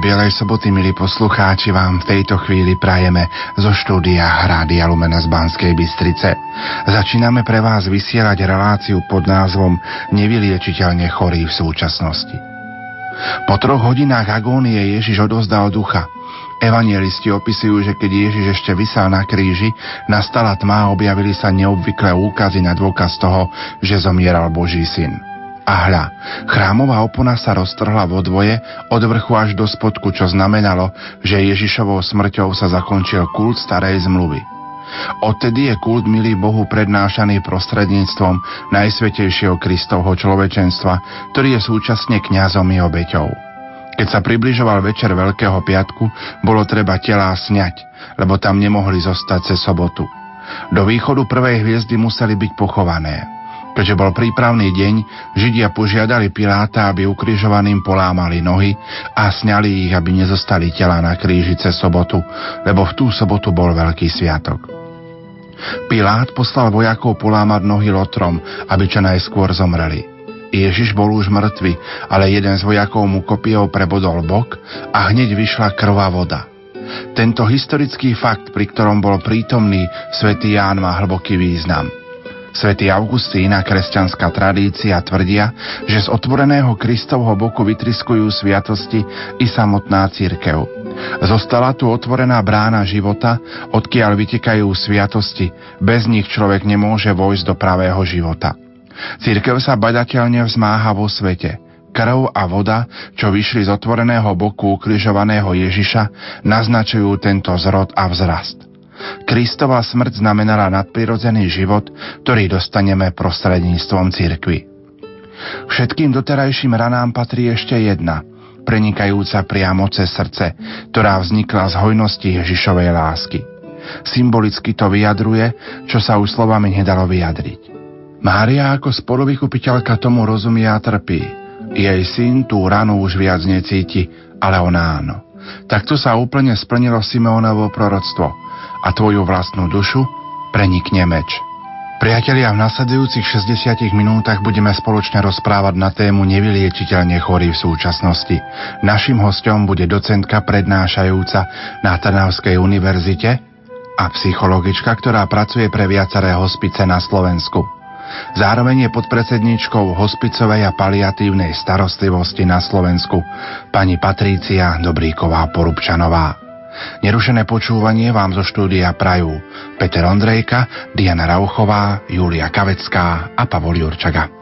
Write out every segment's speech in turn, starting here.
Bielej soboty, milí poslucháči, vám v tejto chvíli prajeme zo štúdia Hrádia Lumena z Banskej Bystrice. Začíname pre vás vysielať reláciu pod názvom Nevyliečiteľne chorý v súčasnosti. Po troch hodinách agónie Ježiš odozdal ducha. Evangelisti opisujú, že keď Ježiš ešte vysal na kríži, nastala tma a objavili sa neobvyklé úkazy na dôkaz toho, že zomieral Boží syn. A hľa, chrámová opona sa roztrhla vo dvoje od vrchu až do spodku, čo znamenalo, že Ježišovou smrťou sa zakončil kult starej zmluvy. Odtedy je kult milý Bohu prednášaný prostredníctvom Najsvetejšieho Kristovho človečenstva, ktorý je súčasne kňazom i obeťou. Keď sa približoval večer Veľkého piatku, bolo treba telá sňať, lebo tam nemohli zostať cez sobotu. Do východu prvej hviezdy museli byť pochované. Keďže bol prípravný deň, Židia požiadali Piláta, aby ukrižovaným polámali nohy a sňali ich, aby nezostali tela na kríži cez sobotu, lebo v tú sobotu bol veľký sviatok. Pilát poslal vojakov polámať nohy lotrom, aby čo najskôr zomreli. Ježiš bol už mŕtvy, ale jeden z vojakov mu kopiou prebodol bok a hneď vyšla krvá voda. Tento historický fakt, pri ktorom bol prítomný svätý Ján, má hlboký význam – Svetý Augustín a kresťanská tradícia tvrdia, že z otvoreného Kristovho boku vytriskujú sviatosti i samotná církev. Zostala tu otvorená brána života, odkiaľ vytekajú sviatosti, bez nich človek nemôže vojsť do pravého života. Církev sa badateľne vzmáha vo svete. Krv a voda, čo vyšli z otvoreného boku ukrižovaného Ježiša, naznačujú tento zrod a vzrast. Kristova smrť znamenala nadprirodzený život, ktorý dostaneme prostredníctvom cirkvy. Všetkým doterajším ranám patrí ešte jedna, prenikajúca priamo cez srdce, ktorá vznikla z hojnosti Ježišovej lásky. Symbolicky to vyjadruje, čo sa už slovami nedalo vyjadriť. Mária ako spolovykupiteľka tomu rozumie a trpí. Jej syn tú ranu už viac necíti, ale ona áno. Takto sa úplne splnilo Simeonovo proroctvo – a tvoju vlastnú dušu prenikne meč. Priatelia, v nasledujúcich 60 minútach budeme spoločne rozprávať na tému nevyliečiteľne chorý v súčasnosti. Našim hostom bude docentka prednášajúca na Trnavskej univerzite a psychologička, ktorá pracuje pre viaceré hospice na Slovensku. Zároveň je podpredsedničkou hospicovej a paliatívnej starostlivosti na Slovensku pani Patrícia Dobríková Porubčanová. Nerušené počúvanie vám zo štúdia prajú Peter Ondrejka, Diana Rauchová, Julia Kavecká a Pavol Jurčaga.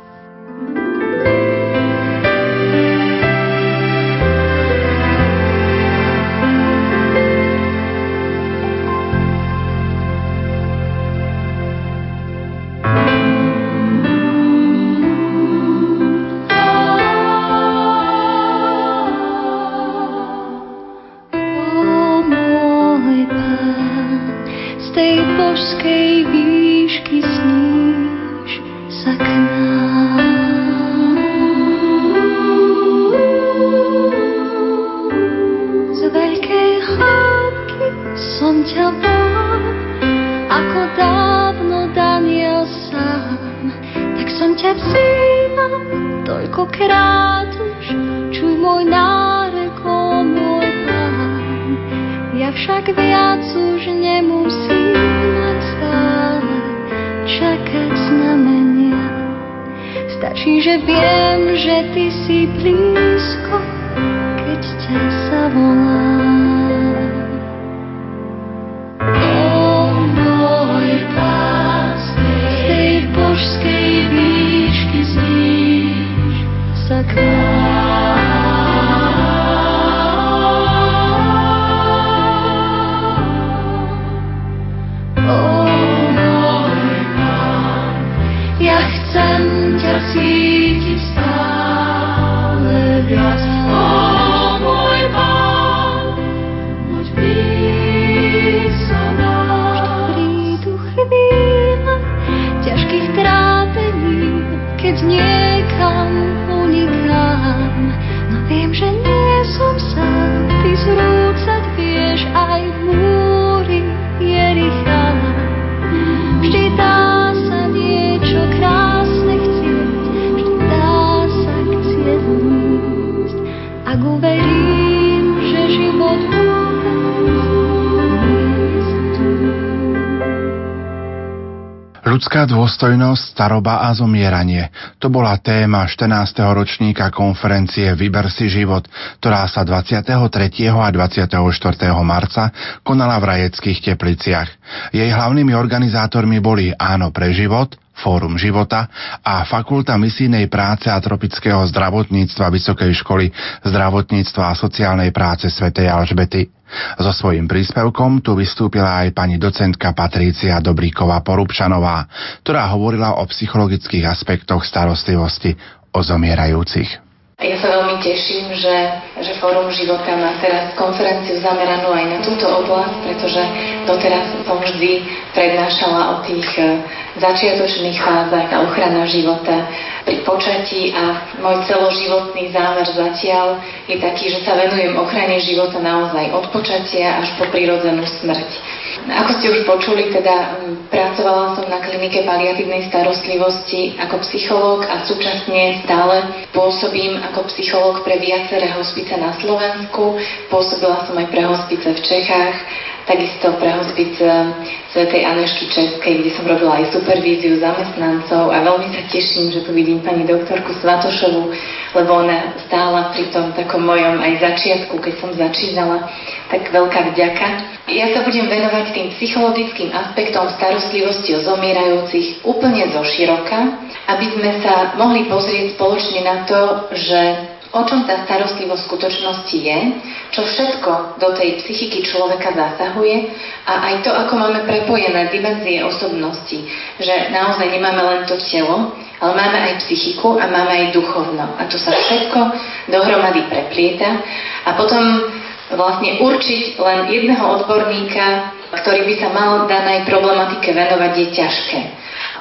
Ľudská dôstojnosť, staroba a zomieranie. To bola téma 14. ročníka konferencie Vyber si život, ktorá sa 23. a 24. marca konala v Rajeckých tepliciach. Jej hlavnými organizátormi boli Áno pre život, Fórum života a Fakulta misijnej práce a tropického zdravotníctva Vysokej školy zdravotníctva a sociálnej práce svätej Alžbety. So svojím príspevkom tu vystúpila aj pani docentka Patrícia Dobríková Porubčanová, ktorá hovorila o psychologických aspektoch starostlivosti o zomierajúcich. Ja sa veľmi teším, že, že Fórum života má teraz konferenciu zameranú aj na túto oblasť, pretože doteraz som vždy prednášala o tých eh, začiatočných fázach a ochrana života pri počatí a môj celoživotný zámer zatiaľ je taký, že sa venujem ochrane života naozaj od počatia až po prirodzenú smrť. Ako ste už počuli, teda pracovala som na klinike paliatívnej starostlivosti ako psychológ a súčasne stále pôsobím ako psychológ pre viaceré hospice na Slovensku. Pôsobila som aj pre hospice v Čechách, takisto pre hospice Svetej Anešky Českej, kde som robila aj supervíziu zamestnancov a veľmi sa teším, že tu vidím pani doktorku Svatošovu, lebo ona stála pri tom takom mojom aj začiatku, keď som začínala tak veľká vďaka. Ja sa budem venovať tým psychologickým aspektom starostlivosti o zomierajúcich úplne zo široka, aby sme sa mohli pozrieť spoločne na to, že o čom tá starostlivosť v skutočnosti je, čo všetko do tej psychiky človeka zasahuje a aj to, ako máme prepojené dimenzie osobnosti, že naozaj nemáme len to telo, ale máme aj psychiku a máme aj duchovno. A to sa všetko dohromady preplieta a potom vlastne určiť len jedného odborníka, ktorý by sa mal danej problematike venovať, je ťažké.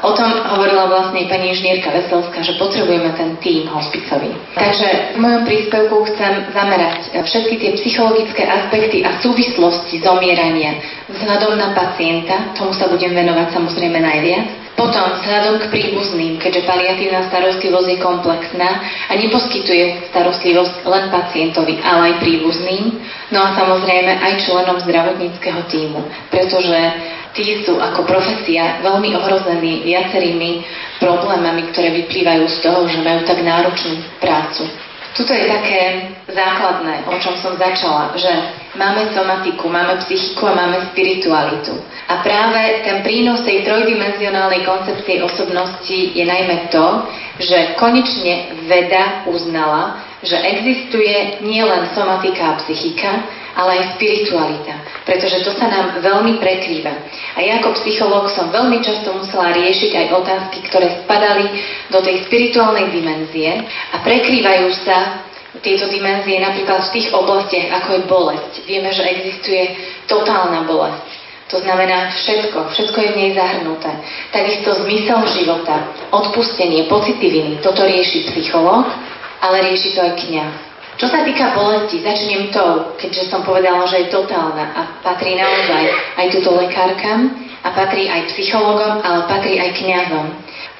O tom hovorila vlastne pani inžinierka Veselská, že potrebujeme ten tým hospicový. Takže v mojom príspevku chcem zamerať všetky tie psychologické aspekty a súvislosti zomierania vzhľadom na pacienta, tomu sa budem venovať samozrejme najviac, potom vzhľadom k príbuzným, keďže paliatívna starostlivosť je komplexná a neposkytuje starostlivosť len pacientovi, ale aj príbuzným, no a samozrejme aj členom zdravotníckého týmu, pretože tí sú ako profesia veľmi ohrození viacerými problémami, ktoré vyplývajú z toho, že majú tak náročnú prácu. Tuto je také základné, o čom som začala, že máme somatiku, máme psychiku a máme spiritualitu. A práve ten prínos tej trojdimenzionálnej koncepcie osobnosti je najmä to, že konečne veda uznala, že existuje nielen somatika a psychika, ale aj spiritualita, pretože to sa nám veľmi prekrýva. A ja ako psychológ som veľmi často musela riešiť aj otázky, ktoré spadali do tej spirituálnej dimenzie a prekrývajú sa tieto dimenzie napríklad v tých oblastiach, ako je bolesť. Vieme, že existuje totálna bolesť. To znamená všetko, všetko je v nej zahrnuté. Takisto zmysel života, odpustenie, pozitiviny, toto rieši psychológ, ale rieši to aj kniaz. Čo sa týka bolesti, začnem to, keďže som povedala, že je totálna a patrí naozaj aj túto lekárkam a patrí aj psychologom, ale patrí aj kňazom.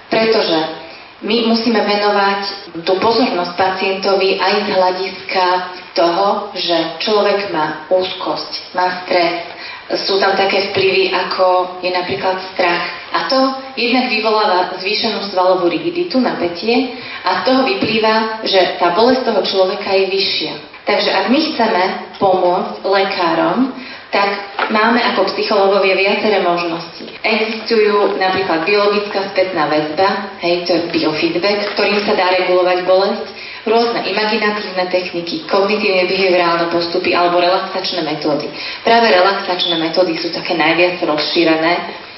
Pretože my musíme venovať tú pozornosť pacientovi aj z hľadiska toho, že človek má úzkosť, má stres, sú tam také vplyvy, ako je napríklad strach. A to jednak vyvoláva zvýšenú svalovú rigiditu, napätie a z toho vyplýva, že tá bolesť toho človeka je vyššia. Takže ak my chceme pomôcť lekárom, tak máme ako psychológovia viaceré možnosti. Existujú napríklad biologická spätná väzba, hej, to je biofeedback, ktorým sa dá regulovať bolesť rôzne imaginatívne techniky, kognitívne behaviorálne postupy alebo relaxačné metódy. Práve relaxačné metódy sú také najviac rozšírené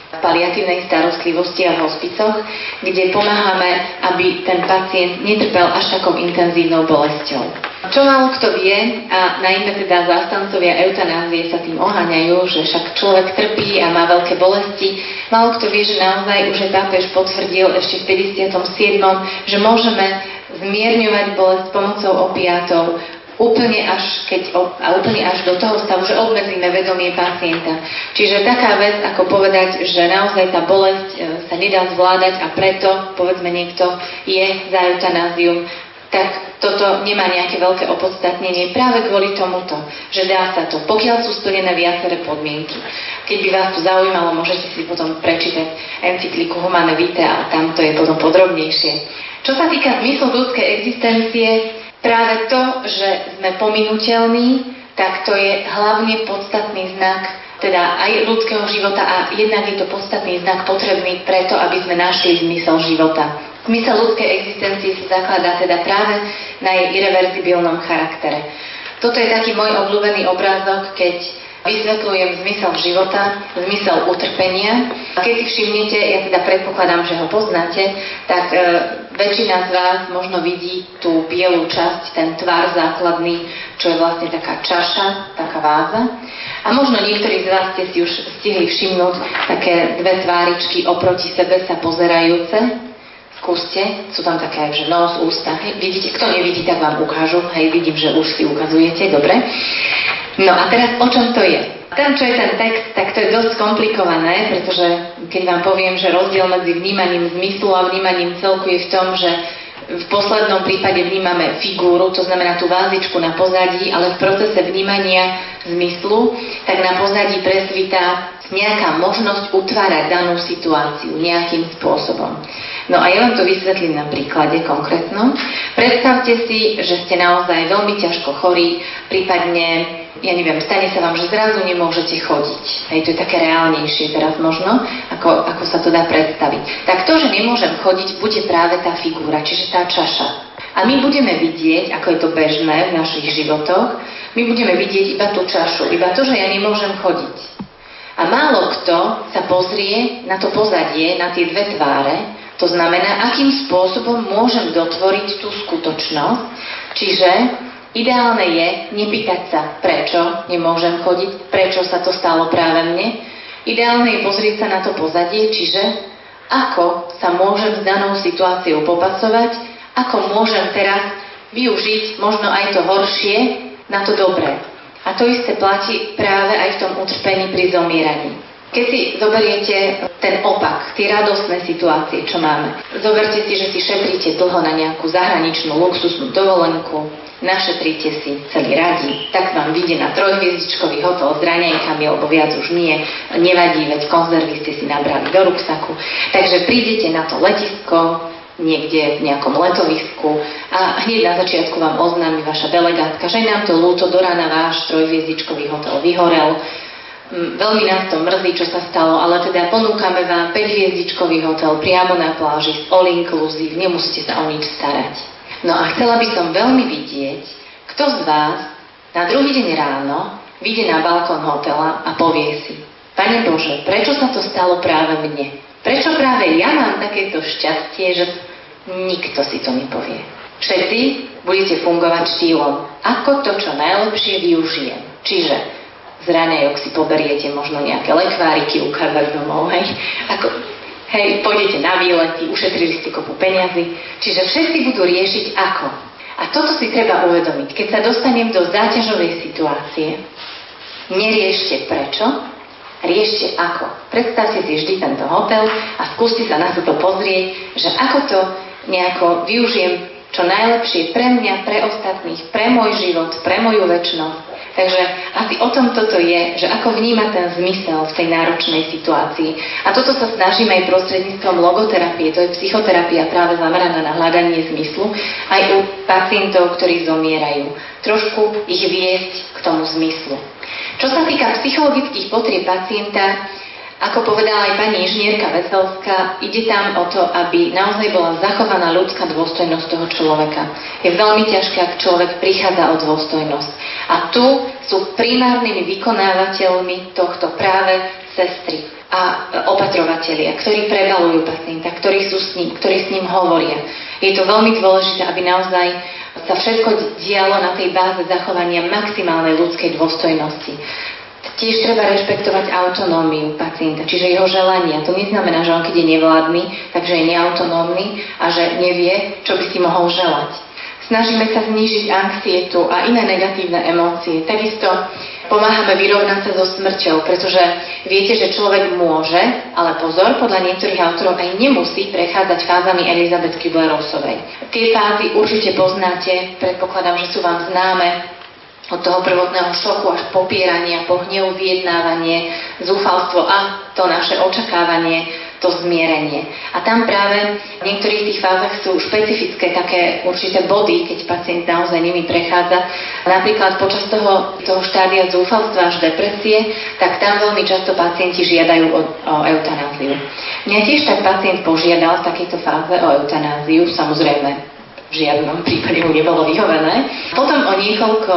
v paliatívnej starostlivosti a v hospicoch, kde pomáhame, aby ten pacient netrpel až takou intenzívnou bolesťou. Čo málo kto vie, a najmä teda zástancovia eutanázie sa tým oháňajú, že však človek trpí a má veľké bolesti, málo kto vie, že naozaj už aj pápež potvrdil ešte v 57., že môžeme zmierňovať bolesť pomocou opiátov, úplne až, keď, a úplne až do toho stavu, že obmedzíme vedomie pacienta. Čiže taká vec, ako povedať, že naozaj tá bolesť e, sa nedá zvládať a preto, povedzme niekto, je za eutanáziu. Tak toto nemá nejaké veľké opodstatnenie práve kvôli tomuto, že dá sa to, pokiaľ sú splnené viaceré podmienky. Keď by vás to zaujímalo, môžete si potom prečítať encykliku Humane Vitae a tam to je potom podrobnejšie. Čo sa týka zmyslu ľudskej existencie, práve to, že sme pominuteľní, tak to je hlavne podstatný znak teda aj ľudského života a jednak je to podstatný znak potrebný preto, aby sme našli zmysel života. Zmysel ľudskej existencie sa zakladá teda práve na jej irreverzibilnom charaktere. Toto je taký môj obľúbený obrázok, keď vysvetľujem zmysel života, zmysel utrpenia. A keď si všimnete, ja teda predpokladám, že ho poznáte, tak e, väčšina z vás možno vidí tú bielú časť, ten tvar základný, čo je vlastne taká čaša, taká váza. A možno niektorí z vás ste si už stihli všimnúť také dve tváričky oproti sebe sa pozerajúce. Skúste, sú tam také, že nos, ústa. Hej, vidíte, kto nevidí, tak vám ukážu. Hej, vidím, že už si ukazujete, dobre. No a teraz o čom to je? Tam, čo je ten text, tak to je dosť komplikované, pretože keď vám poviem, že rozdiel medzi vnímaním zmyslu a vnímaním celku je v tom, že v poslednom prípade vnímame figúru, to znamená tú vázičku na pozadí, ale v procese vnímania zmyslu, tak na pozadí presvita nejaká možnosť utvárať danú situáciu nejakým spôsobom. No a ja vám to vysvetlím na príklade konkrétnom. Predstavte si, že ste naozaj veľmi ťažko chorí, prípadne ja neviem, stane sa vám, že zrazu nemôžete chodiť. Hej, to je také reálnejšie teraz možno, ako, ako sa to dá predstaviť. Tak to, že nemôžem chodiť, bude práve tá figúra, čiže tá čaša. A my budeme vidieť, ako je to bežné v našich životoch, my budeme vidieť iba tú čašu, iba to, že ja nemôžem chodiť. A málo kto sa pozrie na to pozadie, na tie dve tváre, to znamená, akým spôsobom môžem dotvoriť tú skutočnosť, čiže Ideálne je nepýtať sa, prečo nemôžem chodiť, prečo sa to stalo práve mne. Ideálne je pozrieť sa na to pozadie, čiže ako sa môžem s danou situáciou popasovať, ako môžem teraz využiť možno aj to horšie na to dobré. A to isté platí práve aj v tom utrpení pri zomieraní. Keď si zoberiete ten opak, tie radostné situácie, čo máme, zoberte si, že si šetríte dlho na nejakú zahraničnú luxusnú dovolenku, našetríte si celý radi, tak vám vyjde na trojhviezdičkový hotel s raňajkami, alebo viac už nie, nevadí, veď konzervy ste si nabrali do ruksaku. Takže prídete na to letisko, niekde v nejakom letovisku a hneď na začiatku vám oznámi vaša delegátka, že nám to ľúto, do rána váš trojhviezdičkový hotel vyhorel, veľmi nás to mrzí, čo sa stalo, ale teda ponúkame vám 5-hviezdičkový hotel priamo na pláži, all inclusive, nemusíte sa o nič starať. No a chcela by som veľmi vidieť, kto z vás na druhý deň ráno vyjde na balkón hotela a povie si, Pane Bože, prečo sa to stalo práve mne? Prečo práve ja mám takéto šťastie, že nikto si to nepovie? Všetci budete fungovať štýlom, ako to čo najlepšie využijem. Čiže z raňajok si poberiete možno nejaké lekváriky ukázať domov, hej. Ako, hej, pôjdete na výlety, ušetrili ste kopu peňazí. Čiže všetci budú riešiť ako. A toto si treba uvedomiť. Keď sa dostanem do záťažovej situácie, neriešte prečo, riešte ako. Predstavte si vždy tento hotel a skúste sa na to pozrieť, že ako to nejako využijem čo najlepšie pre mňa, pre ostatných, pre môj život, pre moju väčšnosť Takže asi o tom toto je, že ako vníma ten zmysel v tej náročnej situácii. A toto sa snažíme aj prostredníctvom logoterapie, to je psychoterapia práve zameraná na hľadanie zmyslu, aj u pacientov, ktorí zomierajú. Trošku ich viesť k tomu zmyslu. Čo sa týka psychologických potrieb pacienta, ako povedala aj pani inžinierka Veselská, ide tam o to, aby naozaj bola zachovaná ľudská dôstojnosť toho človeka. Je veľmi ťažké, ak človek prichádza o dôstojnosť. A tu sú primárnymi vykonávateľmi tohto práve sestry a opatrovatelia, ktorí prebalujú pacienta, ktorí, sú s ním, ktorí s ním hovoria. Je to veľmi dôležité, aby naozaj sa všetko dialo na tej báze zachovania maximálnej ľudskej dôstojnosti. Tiež treba rešpektovať autonómiu pacienta, čiže jeho želania. To neznamená, že on keď je nevládny, takže je neautonómny a že nevie, čo by si mohol želať. Snažíme sa znížiť anxietu a iné negatívne emócie. Takisto pomáhame vyrovnať sa so smrťou, pretože viete, že človek môže, ale pozor, podľa niektorých autorov aj nemusí prechádzať fázami Elizabetky Blerovsovej. Tie fázy určite poznáte, predpokladám, že sú vám známe od toho prvotného šoku až popierania, po hnev, vyjednávanie, zúfalstvo a to naše očakávanie, to zmierenie. A tam práve v niektorých tých fázach sú špecifické také určité body, keď pacient naozaj nimi prechádza. Napríklad počas toho, toho štádia zúfalstva až depresie, tak tam veľmi často pacienti žiadajú o, o eutanáziu. Mňa tiež tak pacient požiadal v takejto fáze o eutanáziu, samozrejme v žiadnom prípade mu nebolo vyhovené. Potom o niekoľko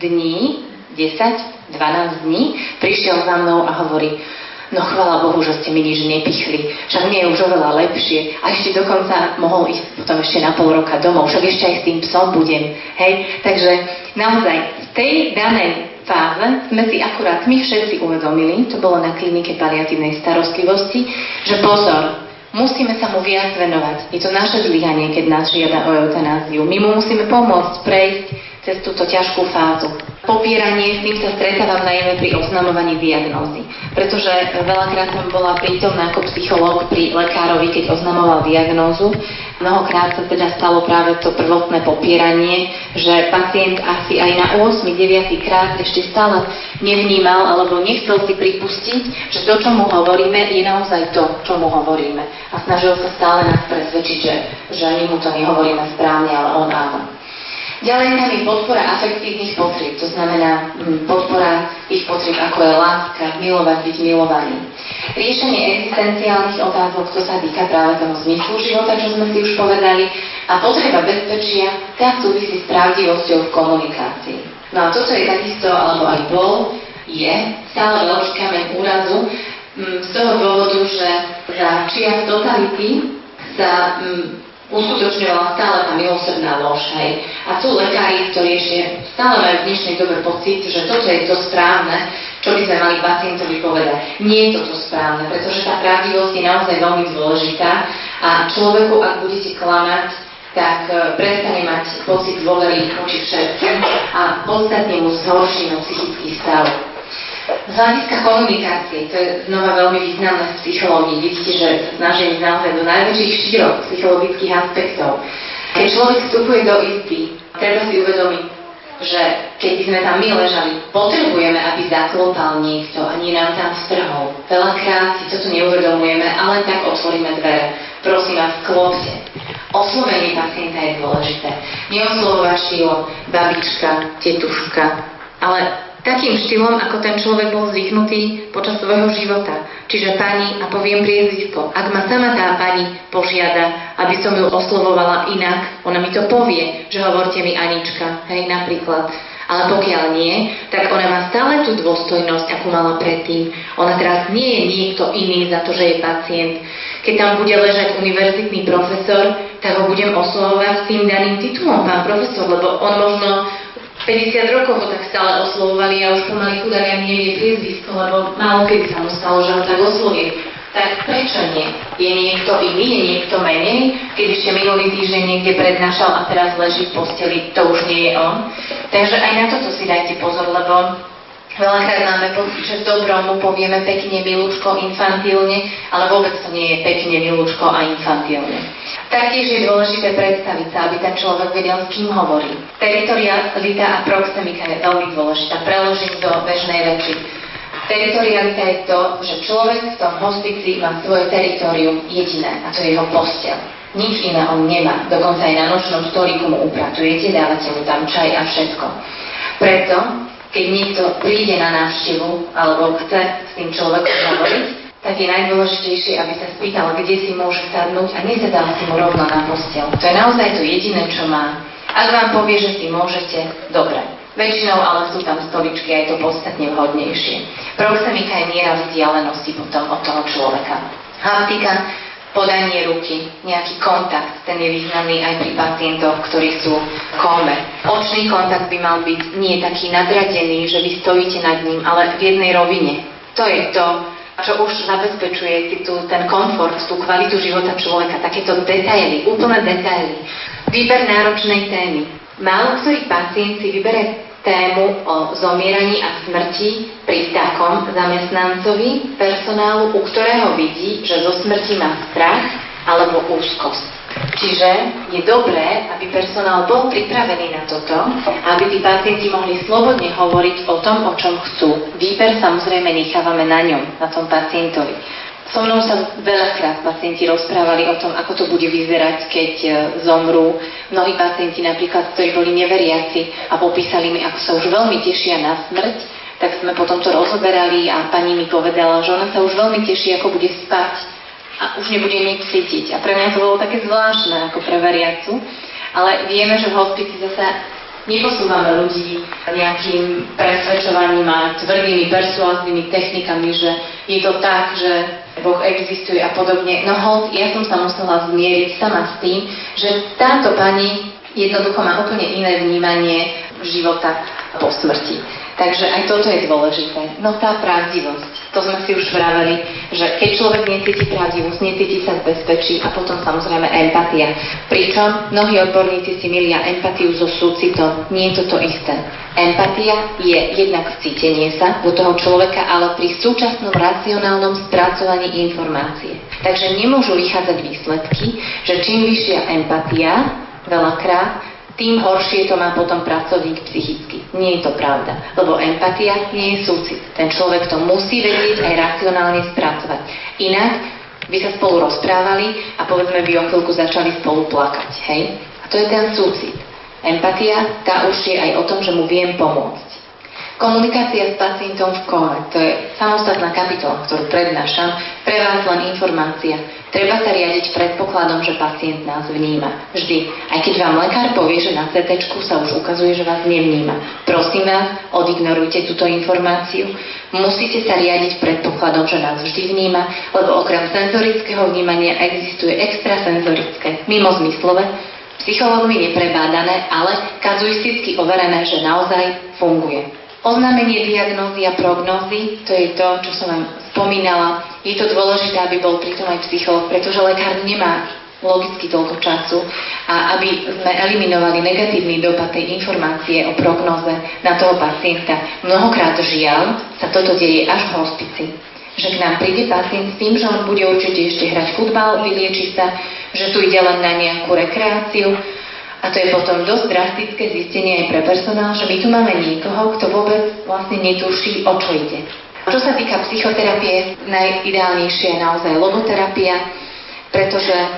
dní, 10, 12 dní, prišiel za mnou a hovorí, no chvala Bohu, že ste mi nič nepichli, však mi je už oveľa lepšie a ešte dokonca mohol ísť potom ešte na pol roka domov, však ešte aj s tým psom budem. Hej? Takže naozaj v tej danej fáze sme si akurát my všetci uvedomili, to bolo na klinike paliatívnej starostlivosti, že pozor, musíme sa mu viac venovať. Je to naše zlyhanie, keď nás žiada o eutanáziu. My mu musíme pomôcť prejsť cez túto ťažkú fázu. Popieranie, s tým sa stretávam najmä pri oznamovaní diagnózy. Pretože veľakrát som bola prítomná ako psychológ pri lekárovi, keď oznamoval diagnózu. Mnohokrát sa teda stalo práve to prvotné popieranie, že pacient asi aj na 8. 9. krát ešte stále nevnímal alebo nechcel si pripustiť, že to, čo mu hovoríme, je naozaj to, čo mu hovoríme. A snažil sa stále nás presvedčiť, že, že my mu to nehovoríme správne, ale on áno. Ďalej tam je podpora afektívnych potrieb, to znamená mm, podpora ich potrieb, ako je láska, milovať, byť milovaný. Riešenie existenciálnych otázok, to sa týka práve toho zmyslu života, čo sme si už povedali, a potreba bezpečia, tá súvisí s pravdivosťou v komunikácii. No a toto je takisto, alebo aj bol, je stále veľký kameň úrazu mm, z toho dôvodu, že za čia totality sa mm, uskutočňovala stále tá milosrdná lož. Hej. A sú lekári, ktorí ešte stále majú v dnešnej dobe pocit, že toto je to správne, čo by sme mali pacientovi povedať. Nie je toto správne, pretože tá pravdivosť je naozaj veľmi dôležitá a človeku, ak budete klamať, tak e, prestane mať pocit dôvery voči všetkým a podstatne mu zhorší psychický stav. Z hľadiska komunikácie, to je znova veľmi významné v psychológii. Vidíte, že sa snažím naozaj do najväčších šírok psychologických aspektov. Keď človek vstupuje do izby, treba si uvedomiť, že keď by sme tam my ležali, potrebujeme, aby zaklopal niekto a nie nám tam strhol. Veľakrát si toto neuvedomujeme, ale tak otvoríme dvere. Prosím vás, klopte. Oslovenie pacienta je dôležité. Neoslovovať štýlom babička, tetuška, ale takým štýlom, ako ten človek bol zvyknutý počas svojho života. Čiže pani, a poviem priezvisko, ak ma sama tá pani požiada, aby som ju oslovovala inak, ona mi to povie, že hovorte mi Anička, hej, napríklad. Ale pokiaľ nie, tak ona má stále tú dôstojnosť, akú mala predtým. Ona teraz nie je niekto iný za to, že je pacient. Keď tam bude ležať univerzitný profesor, tak ho budem oslovovať s tým daným titulom, pán profesor, lebo on možno 50 rokov ho tak stále oslovovali a už pomaly chudák ani nevie priezvisko, lebo málo kedy sa mu stalo, že ho tak oslovie. Tak prečo nie? Je niekto iný, je niekto menej? Keď ešte minulý týždeň niekde prednášal a teraz leží v posteli, to už nie je on. Takže aj na toto si dajte pozor, lebo Veľakrát máme pocit, že v dobrom mu povieme pekne, milúčko, infantilne, ale vôbec to nie je pekne, milúčko a infantilne. Taktiež je dôležité predstaviť sa, aby ten človek vedel, s kým hovorí. Teritorialita a proxemika je veľmi dôležitá. Preložím do bežnej reči. Teritorialita je to, že človek v tom hospici má svoje teritorium jediné, a to je jeho postel. Nič iné on nemá. Dokonca aj na nočnom stoliku mu upratujete, dávate mu tam čaj a všetko. Preto keď niekto príde na návštevu alebo chce s tým človekom hovoriť, tak je najdôležitejšie, aby sa spýtal, kde si môže sadnúť a nesedal si mu rovno na postel. To je naozaj to jediné, čo má. Ak vám povie, že si môžete, dobre. Väčšinou ale sú tam stoličky a je to podstatne vhodnejšie. Proxemika je miera vzdialenosti potom od toho človeka. Haptika podanie ruky, nejaký kontakt, ten je významný aj pri pacientoch, ktorí sú v kome. Očný kontakt by mal byť nie taký nadradený, že vy stojíte nad ním, ale v jednej rovine. To je to, čo už zabezpečuje tu ten komfort, tú kvalitu života človeka, takéto detaily, úplné detaily. Výber náročnej témy. Málo ktorý pacient si vybere tému o zomieraní a smrti pri takom zamestnancovi personálu, u ktorého vidí, že zo smrti má strach alebo úzkosť. Čiže je dobré, aby personál bol pripravený na toto, aby tí pacienti mohli slobodne hovoriť o tom, o čom chcú. Výber samozrejme nechávame na ňom, na tom pacientovi. So mnou sa veľakrát pacienti rozprávali o tom, ako to bude vyzerať, keď e, zomrú. Mnohí pacienti napríklad, ktorí boli neveriaci a popísali mi, ako sa už veľmi tešia na smrť, tak sme potom to rozoberali a pani mi povedala, že ona sa už veľmi teší, ako bude spať a už nebude nič cítiť. A pre mňa to bolo také zvláštne ako pre veriacu. Ale vieme, že v hospici zase neposúvame ľudí nejakým presvedčovaním a tvrdými persuáznými technikami, že je to tak, že Boh existuje a podobne. No hold, ja som sa musela zmieriť sama s tým, že táto pani jednoducho má úplne iné vnímanie života po smrti. Takže aj toto je dôležité. No tá pravdivosť, to sme si už vraveli, že keď človek necíti pravdivosť, necíti sa v bezpečí a potom samozrejme empatia. Pričom mnohí odborníci si milia empatiu so súcitom. Nie je to isté. Empatia je jednak vcítenie sa do toho človeka, ale pri súčasnom racionálnom spracovaní informácie. Takže nemôžu vychádzať výsledky, že čím vyššia empatia, veľakrát, tým horšie to má potom pracovník psychicky. Nie je to pravda, lebo empatia nie je súcit. Ten človek to musí vedieť aj racionálne spracovať. Inak by sa spolu rozprávali a povedzme by o chvíľku začali spolu plakať. Hej? A to je ten súcit. Empatia, tá už je aj o tom, že mu viem pomôcť. Komunikácia s pacientom v kome, to je samostatná kapitola, ktorú prednášam, pre vás len informácia. Treba sa riadiť predpokladom, že pacient nás vníma. Vždy. Aj keď vám lekár povie, že na CT sa už ukazuje, že vás nevníma. Prosím vás, odignorujte túto informáciu. Musíte sa riadiť predpokladom, že nás vždy vníma, lebo okrem senzorického vnímania existuje extrasenzorické, mimozmyslové, psychológmi neprebádané, ale kazuisticky overené, že naozaj funguje. Oznámenie diagnózy a prognózy, to je to, čo som vám spomínala. Je to dôležité, aby bol pritom aj psycholog, pretože lekár nemá logicky toľko času a aby sme eliminovali negatívny dopad tej informácie o prognoze na toho pacienta. Mnohokrát žiaľ sa toto deje až v hospici. Že k nám príde pacient s tým, že on bude určite ešte hrať futbal, vylieči sa, že tu ide len na nejakú rekreáciu, a to je potom dosť drastické zistenie aj pre personál, že my tu máme niekoho, kto vôbec vlastne netuší, o čo ide. Čo sa týka psychoterapie, najideálnejšia je naozaj logoterapia, pretože e,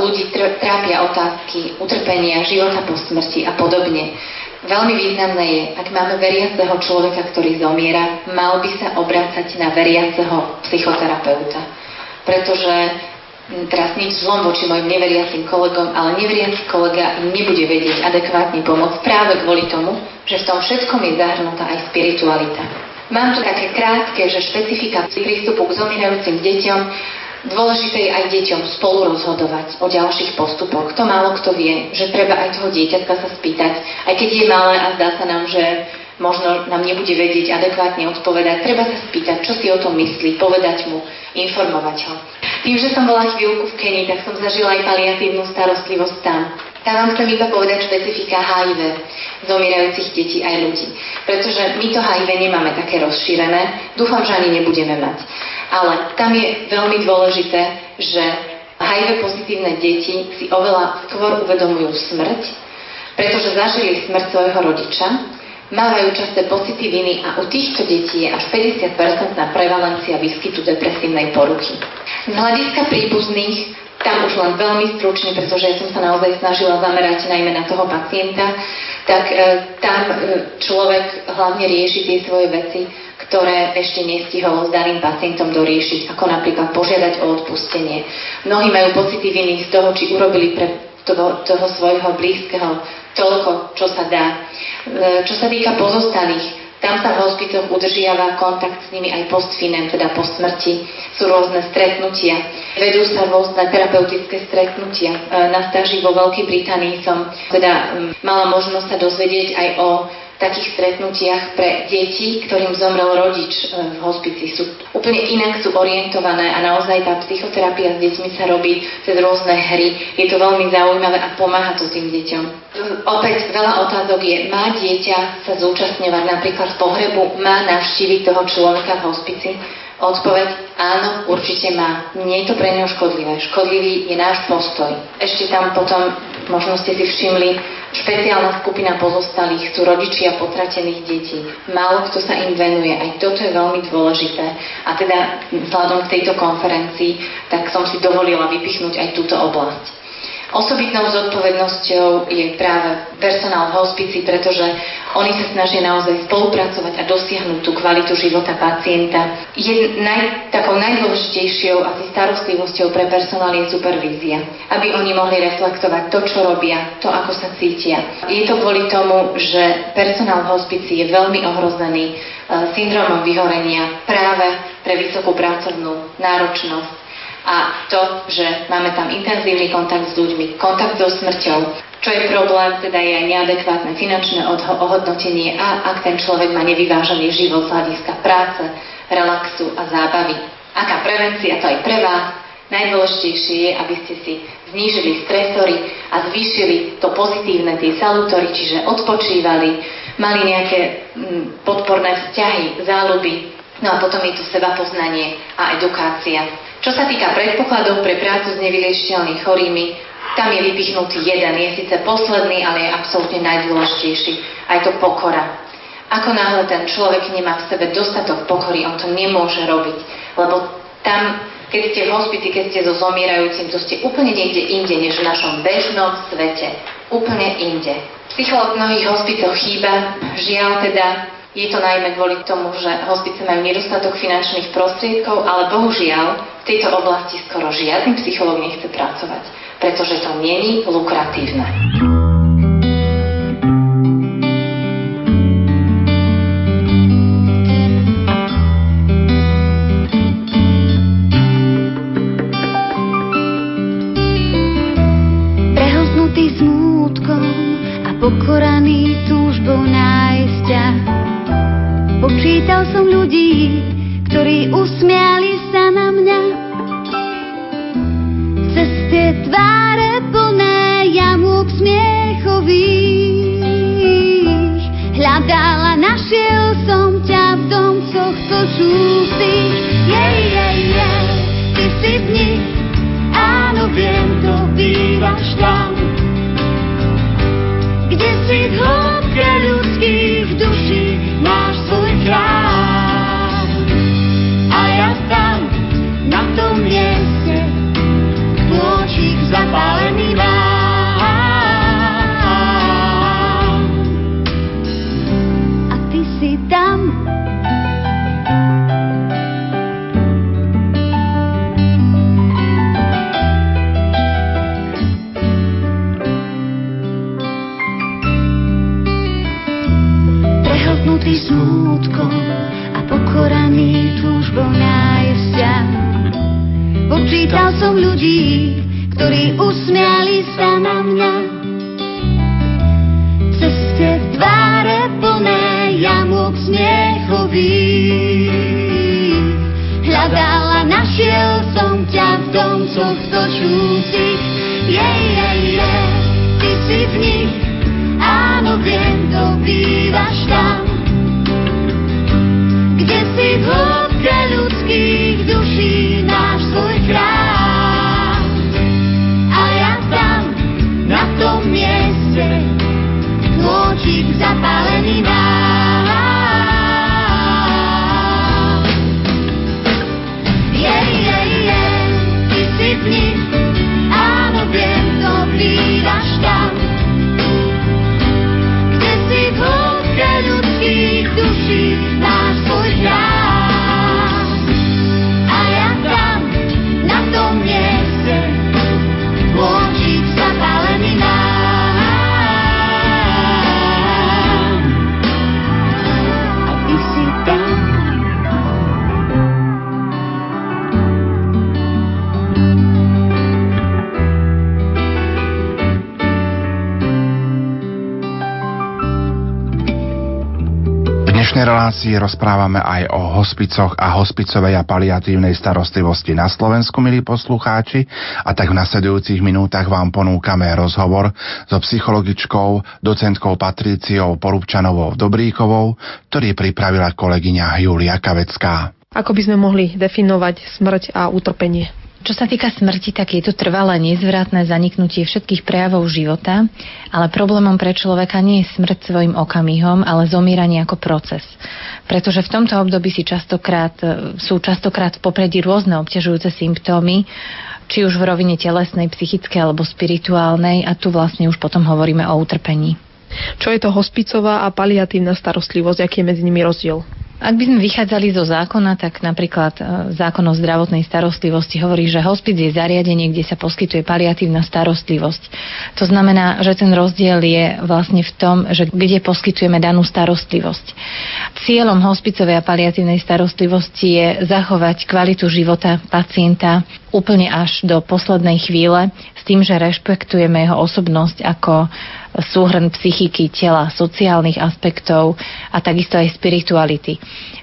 ľudí trápia otázky utrpenia, života po smrti a podobne. Veľmi významné je, ak máme veriaceho človeka, ktorý zomiera, mal by sa obrácať na veriaceho psychoterapeuta. Pretože teraz nič zlom voči mojim neveriacim kolegom, ale neveriaci kolega im nebude vedieť adekvátne pomôcť práve kvôli tomu, že v tom všetkom je zahrnutá aj spiritualita. Mám tu také krátke, že špecifika prístupu k zomierajúcim deťom, dôležité je aj deťom spolu rozhodovať o ďalších postupoch. To málo kto vie, že treba aj toho dieťatka sa spýtať, aj keď je malé a zdá sa nám, že možno nám nebude vedieť adekvátne odpovedať. Treba sa spýtať, čo si o tom myslí, povedať mu, informovať ho. Tým, že som bola chvíľku v Kenii, tak som zažila aj paliatívnu starostlivosť tam. Tam vám chcem iba povedať špecifika HIV zomierajúcich detí aj ľudí. Pretože my to HIV nemáme také rozšírené, dúfam, že ani nebudeme mať. Ale tam je veľmi dôležité, že HIV pozitívne deti si oveľa skôr uvedomujú smrť, pretože zažili smrť svojho rodiča mávajú časté pocity viny a u týchto detí je až 50% prevalencia výskytu depresívnej poruchy. Z hľadiska príbuzných tam už len veľmi stručne, pretože ja som sa naozaj snažila zamerať najmä na toho pacienta, tak e, tam e, človek hlavne rieši tie svoje veci, ktoré ešte nestihol s daným pacientom doriešiť, ako napríklad požiadať o odpustenie. Mnohí majú pocity viny z toho, či urobili pre toho, toho svojho blízkeho toľko, čo sa dá. E, čo sa týka pozostalých, tam sa v hospicoch udržiava kontakt s nimi aj postfinem, teda po smrti. Sú rôzne stretnutia. Vedú sa rôzne terapeutické stretnutia. E, na stáži vo Veľkej Británii som teda mala možnosť sa dozvedieť aj o takých stretnutiach pre deti, ktorým zomrel rodič e, v hospici. Sú úplne inak sú orientované a naozaj tá psychoterapia s deťmi sa robí cez rôzne hry. Je to veľmi zaujímavé a pomáha to tým deťom. Opäť veľa otázok je, má dieťa sa zúčastňovať napríklad pohrebu, má navštíviť toho človeka v hospici? Odpoveď áno, určite má. Nie je to pre neho škodlivé. Škodlivý je náš postoj. Ešte tam potom, možno ste si všimli, špeciálna skupina pozostalých sú rodičia potratených detí. Málo kto sa im venuje. Aj toto je veľmi dôležité. A teda vzhľadom k tejto konferencii, tak som si dovolila vypichnúť aj túto oblasť. Osobitnou zodpovednosťou je práve personál v hospici, pretože oni sa snažia naozaj spolupracovať a dosiahnuť tú kvalitu života pacienta. Je naj, takou najdôležitejšou asi starostlivosťou pre personál je supervízia, aby oni mohli reflektovať to, čo robia, to, ako sa cítia. Je to kvôli tomu, že personál v hospici je veľmi ohrozený e, syndromom vyhorenia práve pre vysokú pracovnú náročnosť a to, že máme tam intenzívny kontakt s ľuďmi, kontakt so smrťou, čo je problém, teda je aj neadekvátne finančné ohodnotenie a ak ten človek má nevyvážený život z hľadiska práce, relaxu a zábavy. Aká prevencia to aj pre vás? Najdôležitejšie je, aby ste si znížili stresory a zvýšili to pozitívne, tie salutory, čiže odpočívali, mali nejaké mm, podporné vzťahy, záľuby, no a potom je tu seba poznanie a edukácia. Čo sa týka predpokladov pre prácu s nevyliešiteľnými chorými, tam je vypichnutý jeden, je síce posledný, ale je absolútne najdôležitejší. A je to pokora. Ako náhle ten človek nemá v sebe dostatok pokory, on to nemôže robiť. Lebo tam, keď ste v hospici, keď ste so zomierajúcim, to ste úplne niekde inde, než v našom bežnom svete. Úplne inde. Psycholog v mnohých hospicoch chýba, žiaľ teda je to najmä kvôli tomu, že hospice majú nedostatok finančných prostriedkov, ale bohužiaľ v tejto oblasti skoro žiadny psychológ nechce pracovať, pretože to není lukratívne. smútkom a pokoraný túžbou nájsť ťa Počítal som ľudí, ktorí usmiali sa na mňa. Cez tie tváre relácii rozprávame aj o hospicoch a hospicovej a paliatívnej starostlivosti na Slovensku, milí poslucháči, a tak v nasledujúcich minútach vám ponúkame rozhovor so psychologičkou, docentkou Patriciou Porubčanovou Dobríkovou, ktorý pripravila kolegyňa Julia Kavecká. Ako by sme mohli definovať smrť a utrpenie? Čo sa týka smrti, tak je to trvalé nezvratné zaniknutie všetkých prejavov života, ale problémom pre človeka nie je smrť svojim okamihom, ale zomieranie ako proces. Pretože v tomto období si častokrát, e, sú častokrát v popredí rôzne obťažujúce symptómy, či už v rovine telesnej, psychickej alebo spirituálnej a tu vlastne už potom hovoríme o utrpení. Čo je to hospicová a paliatívna starostlivosť? Aký je medzi nimi rozdiel? Ak by sme vychádzali zo zákona, tak napríklad e, zákon o zdravotnej starostlivosti hovorí, že hospic je zariadenie, kde sa poskytuje paliatívna starostlivosť. To znamená, že ten rozdiel je vlastne v tom, že kde poskytujeme danú starostlivosť. Cieľom hospicovej a paliatívnej starostlivosti je zachovať kvalitu života pacienta úplne až do poslednej chvíle s tým, že rešpektujeme jeho osobnosť ako súhrn psychiky, tela, sociálnych aspektov a takisto aj spirituality.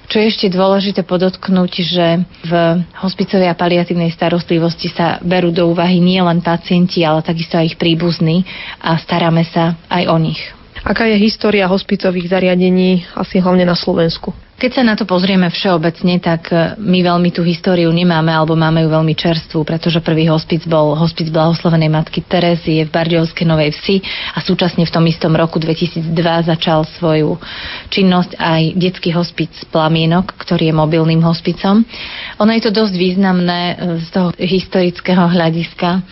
Čo je ešte dôležité podotknúť, že v hospicovej a paliatívnej starostlivosti sa berú do úvahy nie len pacienti, ale takisto aj ich príbuzní a staráme sa aj o nich. Aká je história hospicových zariadení asi hlavne na Slovensku? Keď sa na to pozrieme všeobecne, tak e, my veľmi tú históriu nemáme, alebo máme ju veľmi čerstvú, pretože prvý hospic bol hospic Blahoslovenej matky Terezy v Bardiovskej Novej Vsi a súčasne v tom istom roku 2002 začal svoju činnosť aj detský hospic Plamienok, ktorý je mobilným hospicom. Ono je to dosť významné e, z toho historického hľadiska,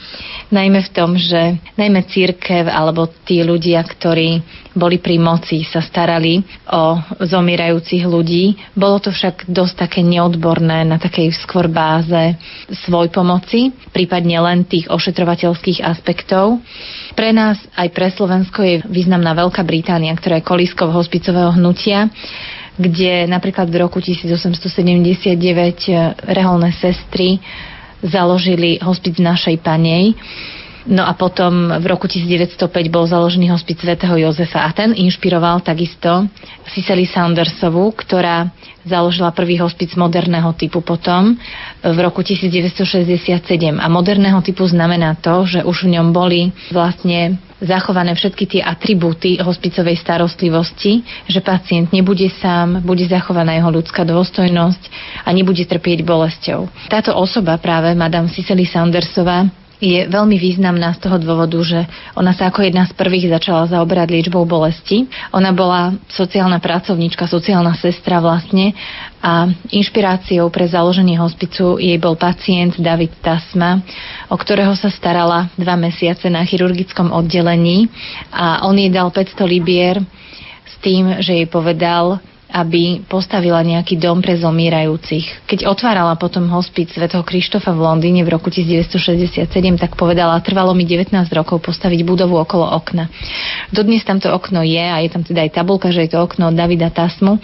najmä v tom, že najmä církev alebo tí ľudia, ktorí boli pri moci, sa starali o zomierajúcich ľudí. Bolo to však dosť také neodborné na takej skôr báze svoj pomoci, prípadne len tých ošetrovateľských aspektov. Pre nás aj pre Slovensko je významná Veľká Británia, ktorá je kolískou hospicového hnutia kde napríklad v roku 1879 reholné sestry založili hospic našej panej No a potom v roku 1905 bol založený hospic svätého Jozefa a ten inšpiroval takisto Cicely Saundersovú, ktorá založila prvý hospic moderného typu potom v roku 1967. A moderného typu znamená to, že už v ňom boli vlastne zachované všetky tie atribúty hospicovej starostlivosti, že pacient nebude sám, bude zachovaná jeho ľudská dôstojnosť a nebude trpieť bolesťou. Táto osoba práve, Madame Cicely Saundersová, je veľmi významná z toho dôvodu, že ona sa ako jedna z prvých začala zaoberať liečbou bolesti. Ona bola sociálna pracovníčka, sociálna sestra vlastne a inšpiráciou pre založenie hospicu jej bol pacient David Tasma, o ktorého sa starala dva mesiace na chirurgickom oddelení a on jej dal 500 libier s tým, že jej povedal, aby postavila nejaký dom pre zomierajúcich. Keď otvárala potom hospic svätého Krištofa v Londýne v roku 1967, tak povedala, trvalo mi 19 rokov postaviť budovu okolo okna. Dodnes tamto okno je a je tam teda aj tabulka, že je to okno Davida Tasmu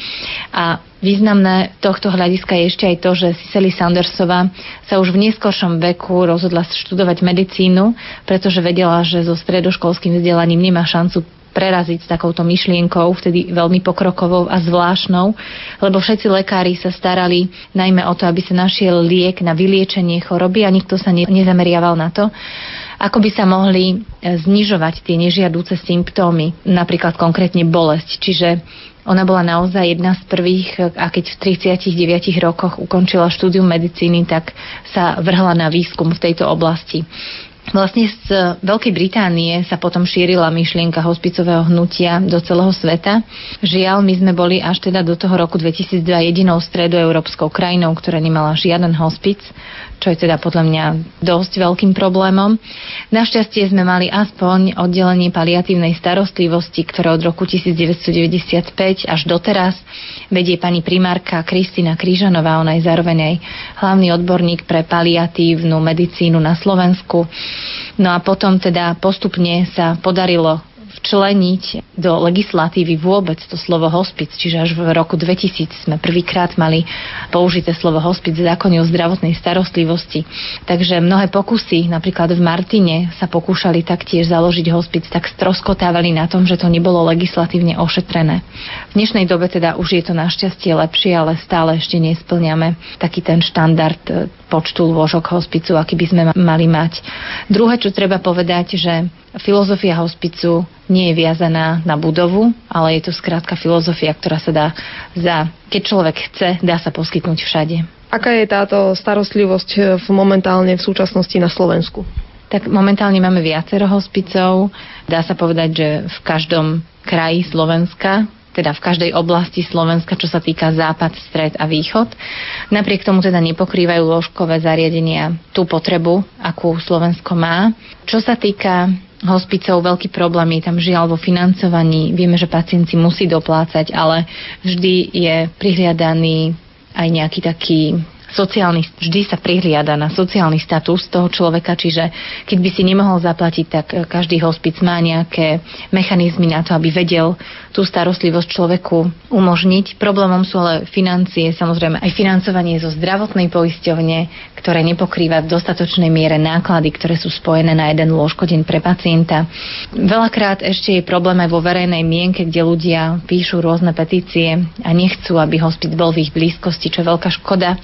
a Významné tohto hľadiska je ešte aj to, že Cicely Sandersová sa už v neskôršom veku rozhodla študovať medicínu, pretože vedela, že so stredoškolským vzdelaním nemá šancu preraziť s takouto myšlienkou, vtedy veľmi pokrokovou a zvláštnou, lebo všetci lekári sa starali najmä o to, aby sa našiel liek na vyliečenie choroby a nikto sa nezameriaval na to, ako by sa mohli e, znižovať tie nežiadúce symptómy, napríklad konkrétne bolesť. Čiže ona bola naozaj jedna z prvých a keď v 39 rokoch ukončila štúdium medicíny, tak sa vrhla na výskum v tejto oblasti. Vlastne z Veľkej Británie sa potom šírila myšlienka hospicového hnutia do celého sveta. Žiaľ, my sme boli až teda do toho roku 2002 jedinou stredoeurópskou krajinou, ktorá nemala žiaden hospic čo je teda podľa mňa dosť veľkým problémom. Našťastie sme mali aspoň oddelenie paliatívnej starostlivosti, ktoré od roku 1995 až doteraz vedie pani primárka Kristina Krížanová, ona je zároveň aj hlavný odborník pre paliatívnu medicínu na Slovensku. No a potom teda postupne sa podarilo včleniť do legislatívy vôbec to slovo hospic, čiže až v roku 2000 sme prvýkrát mali použité slovo hospic v zákone o zdravotnej starostlivosti. Takže mnohé pokusy, napríklad v Martine sa pokúšali taktiež založiť hospic, tak stroskotávali na tom, že to nebolo legislatívne ošetrené. V dnešnej dobe teda už je to našťastie lepšie, ale stále ešte nesplňame taký ten štandard e, počtu lôžok hospicu, aký by sme mali mať. Druhé, čo treba povedať, že filozofia hospicu nie je viazaná na budovu, ale je to skrátka filozofia, ktorá sa dá za, keď človek chce, dá sa poskytnúť všade. Aká je táto starostlivosť v momentálne v súčasnosti na Slovensku? Tak momentálne máme viacero hospicov. Dá sa povedať, že v každom kraji Slovenska teda v každej oblasti Slovenska, čo sa týka západ, stred a východ. Napriek tomu teda nepokrývajú lôžkové zariadenia tú potrebu, akú Slovensko má. Čo sa týka hospicov, veľký problém je tam žiaľ vo financovaní. Vieme, že pacienti musí doplácať, ale vždy je prihliadaný aj nejaký taký sociálny, vždy sa prihliada na sociálny status toho človeka, čiže keď by si nemohol zaplatiť, tak každý hospic má nejaké mechanizmy na to, aby vedel tú starostlivosť človeku umožniť. Problémom sú ale financie, samozrejme aj financovanie zo zdravotnej poisťovne, ktoré nepokrýva v dostatočnej miere náklady, ktoré sú spojené na jeden lôžkodeň pre pacienta. Veľakrát ešte je problém aj vo verejnej mienke, kde ľudia píšu rôzne petície a nechcú, aby hospic bol v ich blízkosti, čo je veľká škoda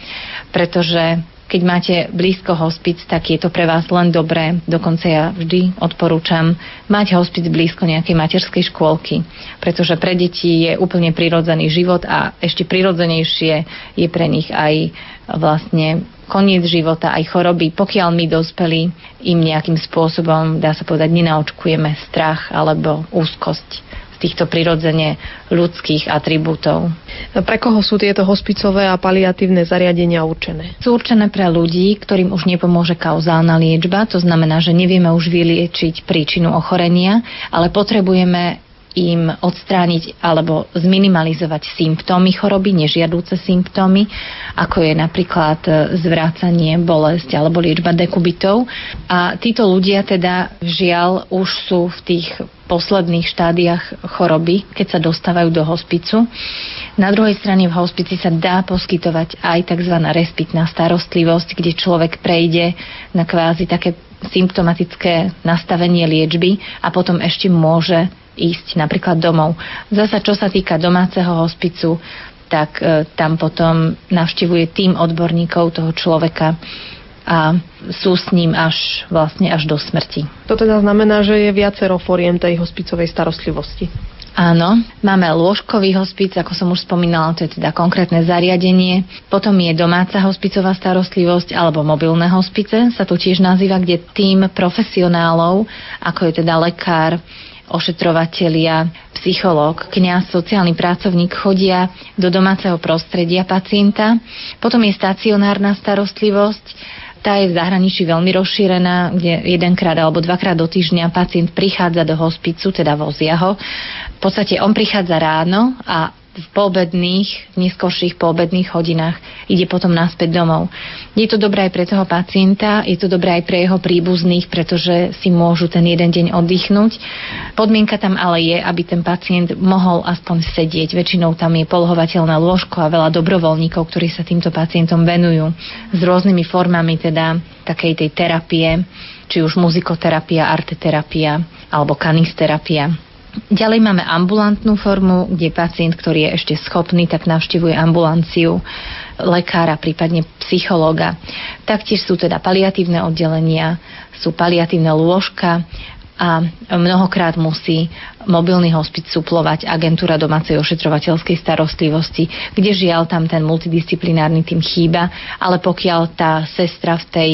pretože keď máte blízko hospic, tak je to pre vás len dobré. Dokonca ja vždy odporúčam mať hospic blízko nejakej materskej škôlky, pretože pre deti je úplne prirodzený život a ešte prirodzenejšie je pre nich aj vlastne koniec života, aj choroby, pokiaľ my dospeli im nejakým spôsobom, dá sa povedať, nenaočkujeme strach alebo úzkosť týchto prirodzene ľudských atribútov. Pre koho sú tieto hospicové a paliatívne zariadenia určené? Sú určené pre ľudí, ktorým už nepomôže kauzálna liečba, to znamená, že nevieme už vyliečiť príčinu ochorenia, ale potrebujeme im odstrániť alebo zminimalizovať symptómy choroby, nežiadúce symptómy, ako je napríklad zvrácanie, bolesť alebo liečba dekubitov. A títo ľudia teda žiaľ už sú v tých posledných štádiách choroby, keď sa dostávajú do hospicu. Na druhej strane v hospici sa dá poskytovať aj tzv. respitná starostlivosť, kde človek prejde na kvázi také symptomatické nastavenie liečby a potom ešte môže ísť napríklad domov. Zasa čo sa týka domáceho hospicu, tak e, tam potom navštevuje tým odborníkov toho človeka, a sú s ním až vlastne až do smrti. To teda znamená, že je viacero foriem tej hospicovej starostlivosti. Áno, máme lôžkový hospic, ako som už spomínala, to je teda konkrétne zariadenie. Potom je domáca hospicová starostlivosť alebo mobilné hospice, sa to tiež nazýva, kde tým profesionálov, ako je teda lekár, ošetrovatelia, psychológ, kňaz, sociálny pracovník chodia do domáceho prostredia pacienta. Potom je stacionárna starostlivosť, tá je v zahraničí veľmi rozšírená, kde jedenkrát alebo dvakrát do týždňa pacient prichádza do hospicu, teda vozia ho. V podstate on prichádza ráno a v poobedných, neskôrších poobedných hodinách ide potom naspäť domov. Je to dobré aj pre toho pacienta, je to dobré aj pre jeho príbuzných, pretože si môžu ten jeden deň oddychnúť. Podmienka tam ale je, aby ten pacient mohol aspoň sedieť. Väčšinou tam je polohovateľné lôžko a veľa dobrovoľníkov, ktorí sa týmto pacientom venujú s rôznymi formami teda takej tej terapie, či už muzikoterapia, arteterapia alebo kanisterapia. Ďalej máme ambulantnú formu, kde pacient, ktorý je ešte schopný, tak navštevuje ambulanciu lekára, prípadne psychológa. Taktiež sú teda paliatívne oddelenia, sú paliatívne lôžka a mnohokrát musí mobilný hospic suplovať agentúra domácej ošetrovateľskej starostlivosti, kde žiaľ tam ten multidisciplinárny tým chýba, ale pokiaľ tá sestra v tej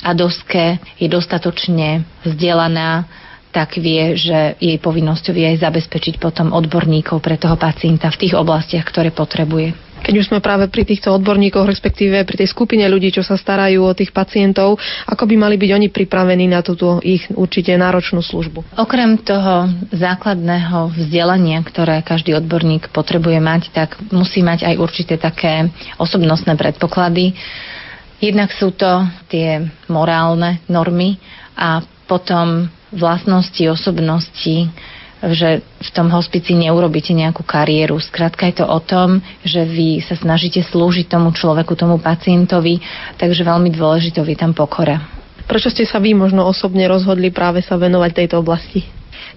adoske je dostatočne vzdelaná, tak vie, že jej povinnosťou je aj zabezpečiť potom odborníkov pre toho pacienta v tých oblastiach, ktoré potrebuje. Keď už sme práve pri týchto odborníkoch, respektíve pri tej skupine ľudí, čo sa starajú o tých pacientov, ako by mali byť oni pripravení na túto ich určite náročnú službu? Okrem toho základného vzdelania, ktoré každý odborník potrebuje mať, tak musí mať aj určité také osobnostné predpoklady. Jednak sú to tie morálne normy a potom vlastnosti, osobnosti, že v tom hospici neurobíte nejakú kariéru. Skrátka je to o tom, že vy sa snažíte slúžiť tomu človeku, tomu pacientovi, takže veľmi dôležitou je tam pokora. Prečo ste sa vy možno osobne rozhodli práve sa venovať tejto oblasti?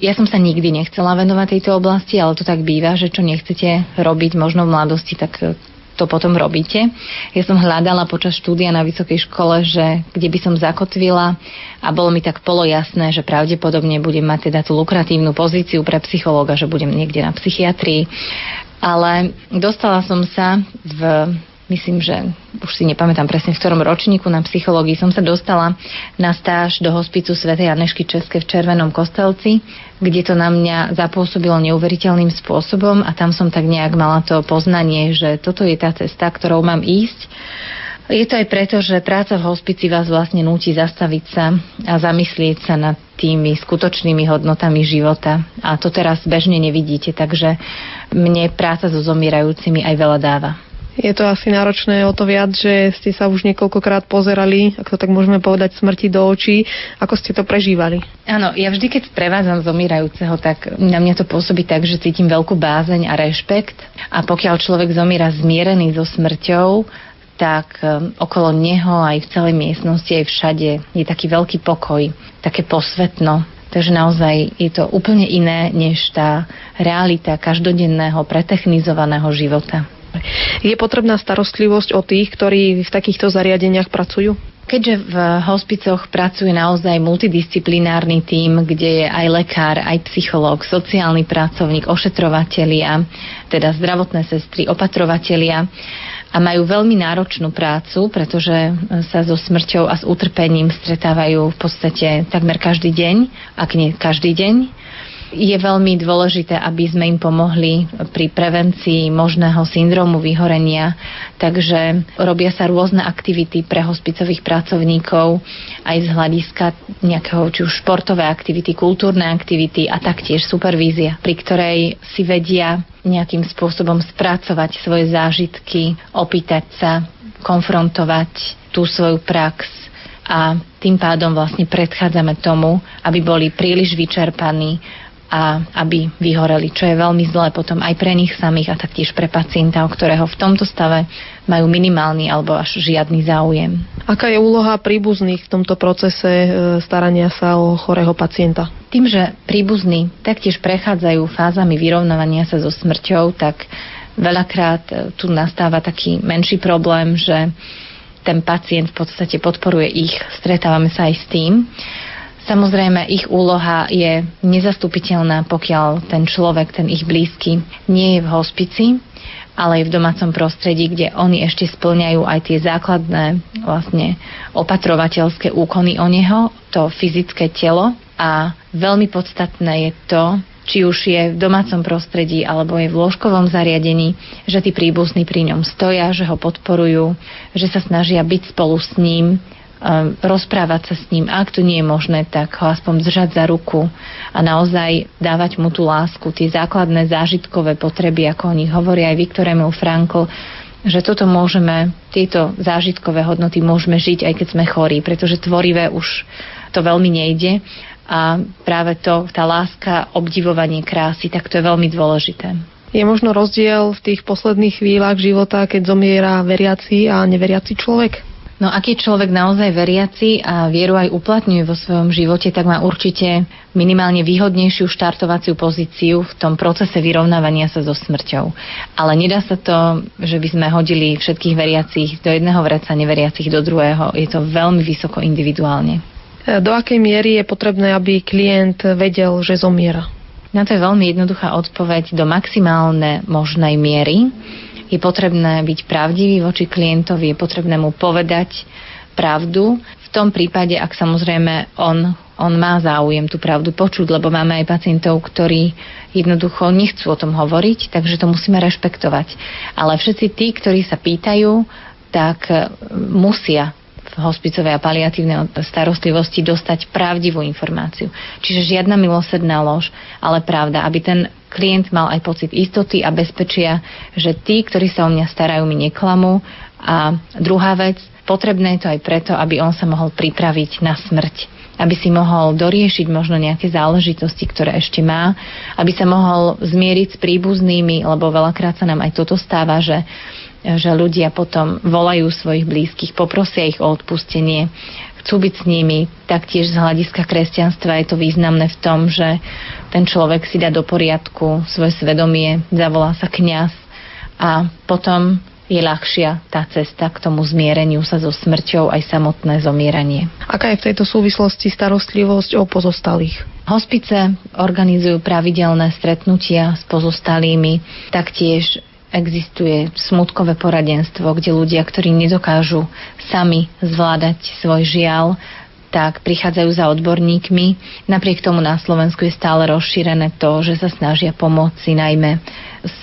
Ja som sa nikdy nechcela venovať tejto oblasti, ale to tak býva, že čo nechcete robiť možno v mladosti, tak to potom robíte. Ja som hľadala počas štúdia na vysokej škole, že kde by som zakotvila a bolo mi tak polo jasné, že pravdepodobne budem mať teda tú lukratívnu pozíciu pre psychológa, že budem niekde na psychiatrii. Ale dostala som sa v myslím, že už si nepamätám presne v ktorom ročníku na psychológii som sa dostala na stáž do hospicu svätej Anešky České v Červenom Kostelci, kde to na mňa zapôsobilo neuveriteľným spôsobom a tam som tak nejak mala to poznanie, že toto je tá cesta, ktorou mám ísť. Je to aj preto, že práca v hospici vás vlastne núti zastaviť sa a zamyslieť sa nad tými skutočnými hodnotami života. A to teraz bežne nevidíte, takže mne práca so zomierajúcimi aj veľa dáva. Je to asi náročné o to viac, že ste sa už niekoľkokrát pozerali, ak to tak môžeme povedať, smrti do očí. Ako ste to prežívali? Áno, ja vždy, keď prevádzam zomírajúceho, tak na mňa to pôsobí tak, že cítim veľkú bázeň a rešpekt. A pokiaľ človek zomiera zmierený so smrťou, tak um, okolo neho aj v celej miestnosti, aj všade je taký veľký pokoj, také posvetno, Takže naozaj je to úplne iné než tá realita každodenného, pretechnizovaného života. Je potrebná starostlivosť o tých, ktorí v takýchto zariadeniach pracujú? Keďže v hospicoch pracuje naozaj multidisciplinárny tím, kde je aj lekár, aj psychológ, sociálny pracovník, ošetrovatelia, teda zdravotné sestry, opatrovatelia, a majú veľmi náročnú prácu, pretože sa so smrťou a s utrpením stretávajú v podstate takmer každý deň, ak nie každý deň je veľmi dôležité, aby sme im pomohli pri prevencii možného syndromu vyhorenia. Takže robia sa rôzne aktivity pre hospicových pracovníkov aj z hľadiska nejakého či už športové aktivity, kultúrne aktivity a taktiež supervízia, pri ktorej si vedia nejakým spôsobom spracovať svoje zážitky, opýtať sa, konfrontovať tú svoju prax a tým pádom vlastne predchádzame tomu, aby boli príliš vyčerpaní a aby vyhoreli, čo je veľmi zlé potom aj pre nich samých a taktiež pre pacienta, o ktorého v tomto stave majú minimálny alebo až žiadny záujem. Aká je úloha príbuzných v tomto procese e, starania sa o chorého pacienta? Tým, že príbuzní taktiež prechádzajú fázami vyrovnávania sa so smrťou, tak veľakrát e, tu nastáva taký menší problém, že ten pacient v podstate podporuje ich. Stretávame sa aj s tým. Samozrejme, ich úloha je nezastupiteľná, pokiaľ ten človek, ten ich blízky, nie je v hospici, ale je v domácom prostredí, kde oni ešte splňajú aj tie základné vlastne opatrovateľské úkony o neho, to fyzické telo. A veľmi podstatné je to, či už je v domácom prostredí alebo je v lôžkovom zariadení, že tí príbuzní pri ňom stoja, že ho podporujú, že sa snažia byť spolu s ním, rozprávať sa s ním. Ak to nie je možné, tak ho aspoň držať za ruku a naozaj dávať mu tú lásku, tie základné zážitkové potreby, ako o nich hovorí aj Viktor Emil Frankl, že toto môžeme, tieto zážitkové hodnoty môžeme žiť, aj keď sme chorí, pretože tvorivé už to veľmi nejde a práve to, tá láska, obdivovanie krásy, tak to je veľmi dôležité. Je možno rozdiel v tých posledných chvíľach života, keď zomiera veriaci a neveriaci človek? No ak je človek naozaj veriaci a vieru aj uplatňuje vo svojom živote, tak má určite minimálne výhodnejšiu štartovaciu pozíciu v tom procese vyrovnávania sa so smrťou. Ale nedá sa to, že by sme hodili všetkých veriacich do jedného vreca, neveriacich do druhého. Je to veľmi vysoko individuálne. Do akej miery je potrebné, aby klient vedel, že zomiera? Na to je veľmi jednoduchá odpoveď do maximálne možnej miery je potrebné byť pravdivý voči klientovi, je potrebné mu povedať pravdu. V tom prípade, ak samozrejme on, on má záujem tú pravdu počuť, lebo máme aj pacientov, ktorí jednoducho nechcú o tom hovoriť, takže to musíme rešpektovať. Ale všetci tí, ktorí sa pýtajú, tak musia v hospicovej a paliatívnej starostlivosti dostať pravdivú informáciu. Čiže žiadna milosrdná lož, ale pravda, aby ten klient mal aj pocit istoty a bezpečia, že tí, ktorí sa o mňa starajú, mi neklamú. A druhá vec, potrebné je to aj preto, aby on sa mohol pripraviť na smrť. aby si mohol doriešiť možno nejaké záležitosti, ktoré ešte má, aby sa mohol zmieriť s príbuznými, lebo veľakrát sa nám aj toto stáva, že že ľudia potom volajú svojich blízkych, poprosia ich o odpustenie, chcú byť s nimi. Taktiež z hľadiska kresťanstva je to významné v tom, že ten človek si dá do poriadku svoje svedomie, zavolá sa kňaz a potom je ľahšia tá cesta k tomu zmiereniu sa so smrťou aj samotné zomieranie. Aká je v tejto súvislosti starostlivosť o pozostalých? Hospice organizujú pravidelné stretnutia s pozostalými, taktiež existuje smutkové poradenstvo, kde ľudia, ktorí nedokážu sami zvládať svoj žiaľ, tak prichádzajú za odborníkmi. Napriek tomu na Slovensku je stále rozšírené to, že sa snažia pomôcť najmä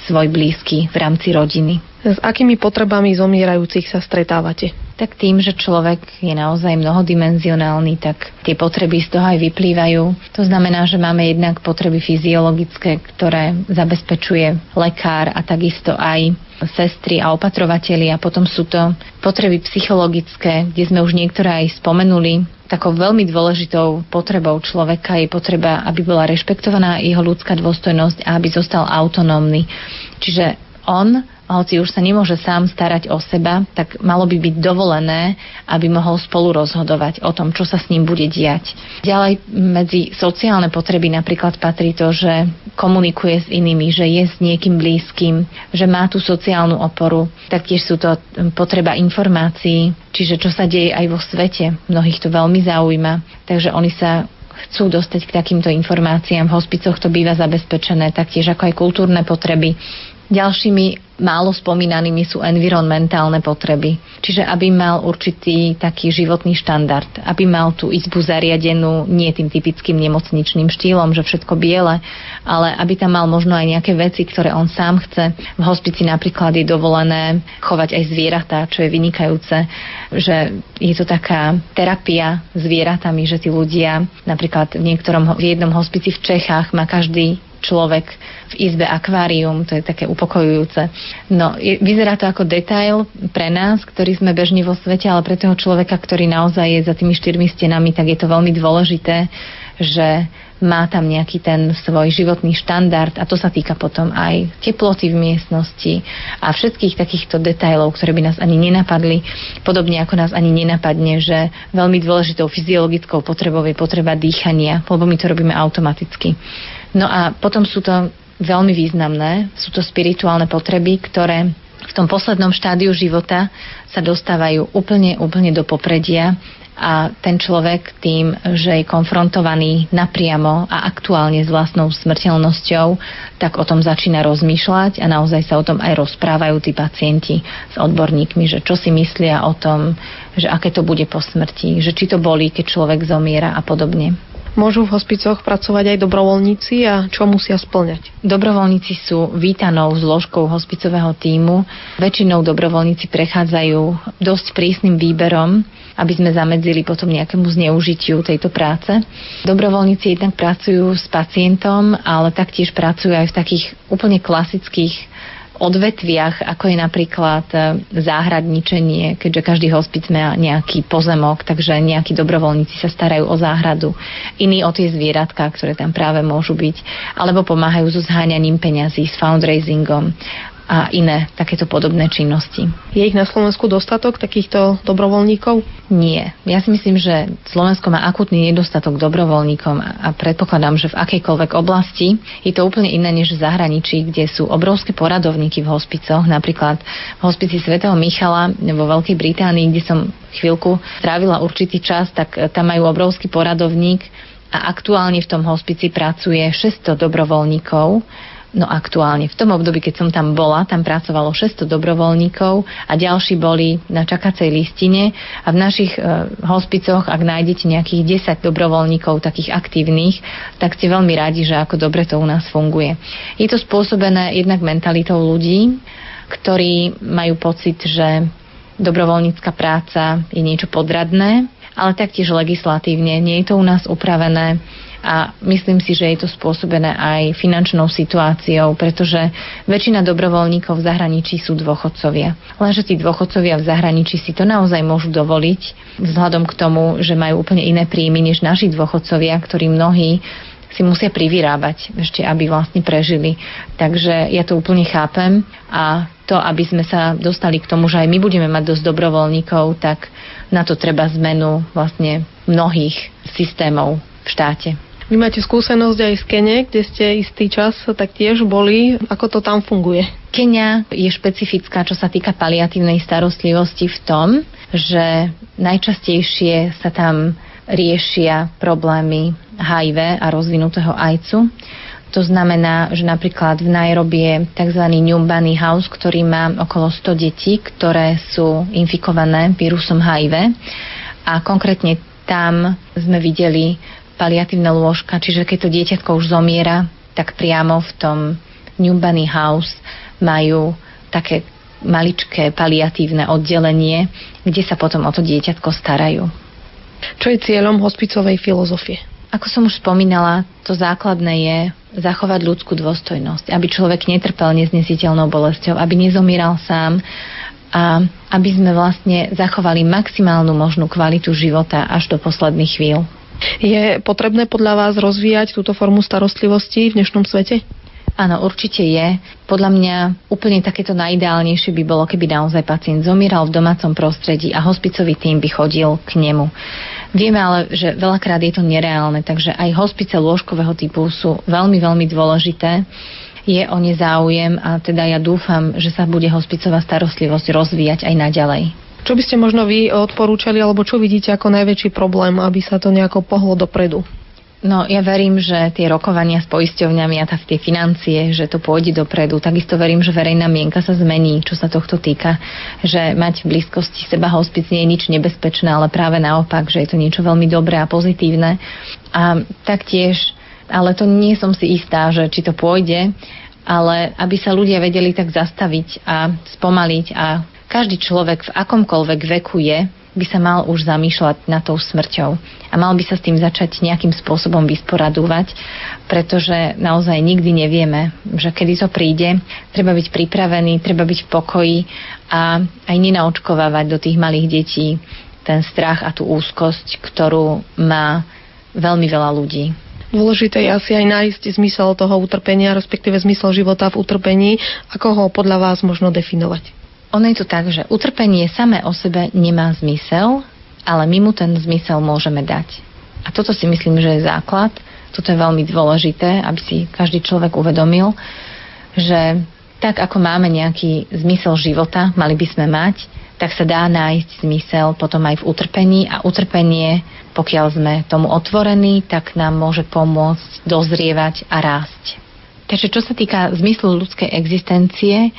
svoj blízky v rámci rodiny. S akými potrebami zomierajúcich sa stretávate? Tak tým, že človek je naozaj mnohodimenzionálny, tak tie potreby z toho aj vyplývajú. To znamená, že máme jednak potreby fyziologické, ktoré zabezpečuje lekár a takisto aj sestry a opatrovateľi a potom sú to potreby psychologické, kde sme už niektoré aj spomenuli. Takou veľmi dôležitou potrebou človeka je potreba, aby bola rešpektovaná jeho ľudská dôstojnosť a aby zostal autonómny. Čiže on hoci už sa nemôže sám starať o seba, tak malo by byť dovolené, aby mohol spolu rozhodovať o tom, čo sa s ním bude diať. Ďalej medzi sociálne potreby napríklad patrí to, že komunikuje s inými, že je s niekým blízkym, že má tú sociálnu oporu. Taktiež sú to potreba informácií, čiže čo sa deje aj vo svete. Mnohých to veľmi zaujíma. Takže oni sa chcú dostať k takýmto informáciám. V hospicoch to býva zabezpečené, taktiež ako aj kultúrne potreby. Ďalšími málo spomínanými sú environmentálne potreby. Čiže aby mal určitý taký životný štandard, aby mal tú izbu zariadenú nie tým typickým nemocničným štýlom, že všetko biele, ale aby tam mal možno aj nejaké veci, ktoré on sám chce. V hospici napríklad je dovolené chovať aj zvieratá, čo je vynikajúce, že je to taká terapia zvieratami, že tí ľudia napríklad v niektorom v jednom hospici v Čechách má každý človek v izbe akvárium, to je také upokojujúce. No, vyzerá to ako detail pre nás, ktorí sme bežní vo svete, ale pre toho človeka, ktorý naozaj je za tými štyrmi stenami, tak je to veľmi dôležité, že má tam nejaký ten svoj životný štandard a to sa týka potom aj teploty v miestnosti a všetkých takýchto detailov, ktoré by nás ani nenapadli, podobne ako nás ani nenapadne, že veľmi dôležitou fyziologickou potrebou je potreba dýchania, lebo my to robíme automaticky. No a potom sú to veľmi významné, sú to spirituálne potreby, ktoré v tom poslednom štádiu života sa dostávajú úplne, úplne do popredia a ten človek tým, že je konfrontovaný napriamo a aktuálne s vlastnou smrteľnosťou, tak o tom začína rozmýšľať a naozaj sa o tom aj rozprávajú tí pacienti s odborníkmi, že čo si myslia o tom, že aké to bude po smrti, že či to bolí, keď človek zomiera a podobne. Môžu v hospicoch pracovať aj dobrovoľníci a čo musia splňať? Dobrovoľníci sú vítanou zložkou hospicového týmu. Väčšinou dobrovoľníci prechádzajú dosť prísnym výberom, aby sme zamedzili potom nejakému zneužitiu tejto práce. Dobrovoľníci jednak pracujú s pacientom, ale taktiež pracujú aj v takých úplne klasických odvetviach, ako je napríklad e, záhradničenie, keďže každý hospic má nejaký pozemok, takže nejakí dobrovoľníci sa starajú o záhradu, iní o tie zvieratka, ktoré tam práve môžu byť, alebo pomáhajú so zháňaním peňazí, s fundraisingom a iné takéto podobné činnosti. Je ich na Slovensku dostatok takýchto dobrovoľníkov? Nie. Ja si myslím, že Slovensko má akutný nedostatok dobrovoľníkov a predpokladám, že v akejkoľvek oblasti je to úplne iné než v zahraničí, kde sú obrovské poradovníky v hospicoch. Napríklad v hospici svätého Michala vo Veľkej Británii, kde som chvíľku strávila určitý čas, tak tam majú obrovský poradovník a aktuálne v tom hospici pracuje 600 dobrovoľníkov No aktuálne v tom období, keď som tam bola, tam pracovalo 600 dobrovoľníkov a ďalší boli na čakacej listine a v našich e, hospicoch, ak nájdete nejakých 10 dobrovoľníkov takých aktívnych, tak ste veľmi radi, že ako dobre to u nás funguje. Je to spôsobené jednak mentalitou ľudí, ktorí majú pocit, že dobrovoľnícka práca je niečo podradné, ale taktiež legislatívne. Nie je to u nás upravené a myslím si, že je to spôsobené aj finančnou situáciou, pretože väčšina dobrovoľníkov v zahraničí sú dôchodcovia. Lenže tí dôchodcovia v zahraničí si to naozaj môžu dovoliť vzhľadom k tomu, že majú úplne iné príjmy než naši dôchodcovia, ktorí mnohí si musia privyrábať ešte, aby vlastne prežili. Takže ja to úplne chápem a to, aby sme sa dostali k tomu, že aj my budeme mať dosť dobrovoľníkov, tak na to treba zmenu vlastne mnohých systémov v štáte. Vy máte skúsenosť aj z Kene, kde ste istý čas tak tiež boli. Ako to tam funguje? Kenia je špecifická, čo sa týka paliatívnej starostlivosti v tom, že najčastejšie sa tam riešia problémy HIV a rozvinutého ajcu. To znamená, že napríklad v Nairobi je tzv. Nyumbani House, ktorý má okolo 100 detí, ktoré sú infikované vírusom HIV. A konkrétne tam sme videli paliatívne lôžka, čiže keď to dieťatko už zomiera, tak priamo v tom New Bunny House majú také maličké paliatívne oddelenie, kde sa potom o to dieťatko starajú. Čo je cieľom hospicovej filozofie? Ako som už spomínala, to základné je zachovať ľudskú dôstojnosť, aby človek netrpel neznesiteľnou bolesťou, aby nezomíral sám a aby sme vlastne zachovali maximálnu možnú kvalitu života až do posledných chvíľ. Je potrebné podľa vás rozvíjať túto formu starostlivosti v dnešnom svete? Áno, určite je. Podľa mňa úplne takéto najideálnejšie by bolo, keby naozaj pacient zomieral v domácom prostredí a hospicový tým by chodil k nemu. Vieme ale, že veľakrát je to nereálne, takže aj hospice lôžkového typu sú veľmi, veľmi dôležité je o ne záujem a teda ja dúfam, že sa bude hospicová starostlivosť rozvíjať aj naďalej. Čo by ste možno vy odporúčali, alebo čo vidíte ako najväčší problém, aby sa to nejako pohlo dopredu? No ja verím, že tie rokovania s poisťovňami a tie financie, že to pôjde dopredu. Takisto verím, že verejná mienka sa zmení, čo sa tohto týka. Že mať v blízkosti seba hospic nie je nič nebezpečné, ale práve naopak, že je to niečo veľmi dobré a pozitívne. A taktiež, ale to nie som si istá, že či to pôjde, ale aby sa ľudia vedeli tak zastaviť a spomaliť a každý človek v akomkoľvek veku je, by sa mal už zamýšľať nad tou smrťou a mal by sa s tým začať nejakým spôsobom vysporadúvať, pretože naozaj nikdy nevieme, že kedy to príde. Treba byť pripravený, treba byť v pokoji a aj nenaočkovávať do tých malých detí ten strach a tú úzkosť, ktorú má veľmi veľa ľudí. Dôležité je asi aj nájsť zmysel toho utrpenia, respektíve zmysel života v utrpení. Ako ho podľa vás možno definovať? Ono je to tak, že utrpenie samé o sebe nemá zmysel, ale my mu ten zmysel môžeme dať. A toto si myslím, že je základ. Toto je veľmi dôležité, aby si každý človek uvedomil, že tak ako máme nejaký zmysel života, mali by sme mať, tak sa dá nájsť zmysel potom aj v utrpení a utrpenie, pokiaľ sme tomu otvorení, tak nám môže pomôcť dozrievať a rásť. Takže čo sa týka zmyslu ľudskej existencie,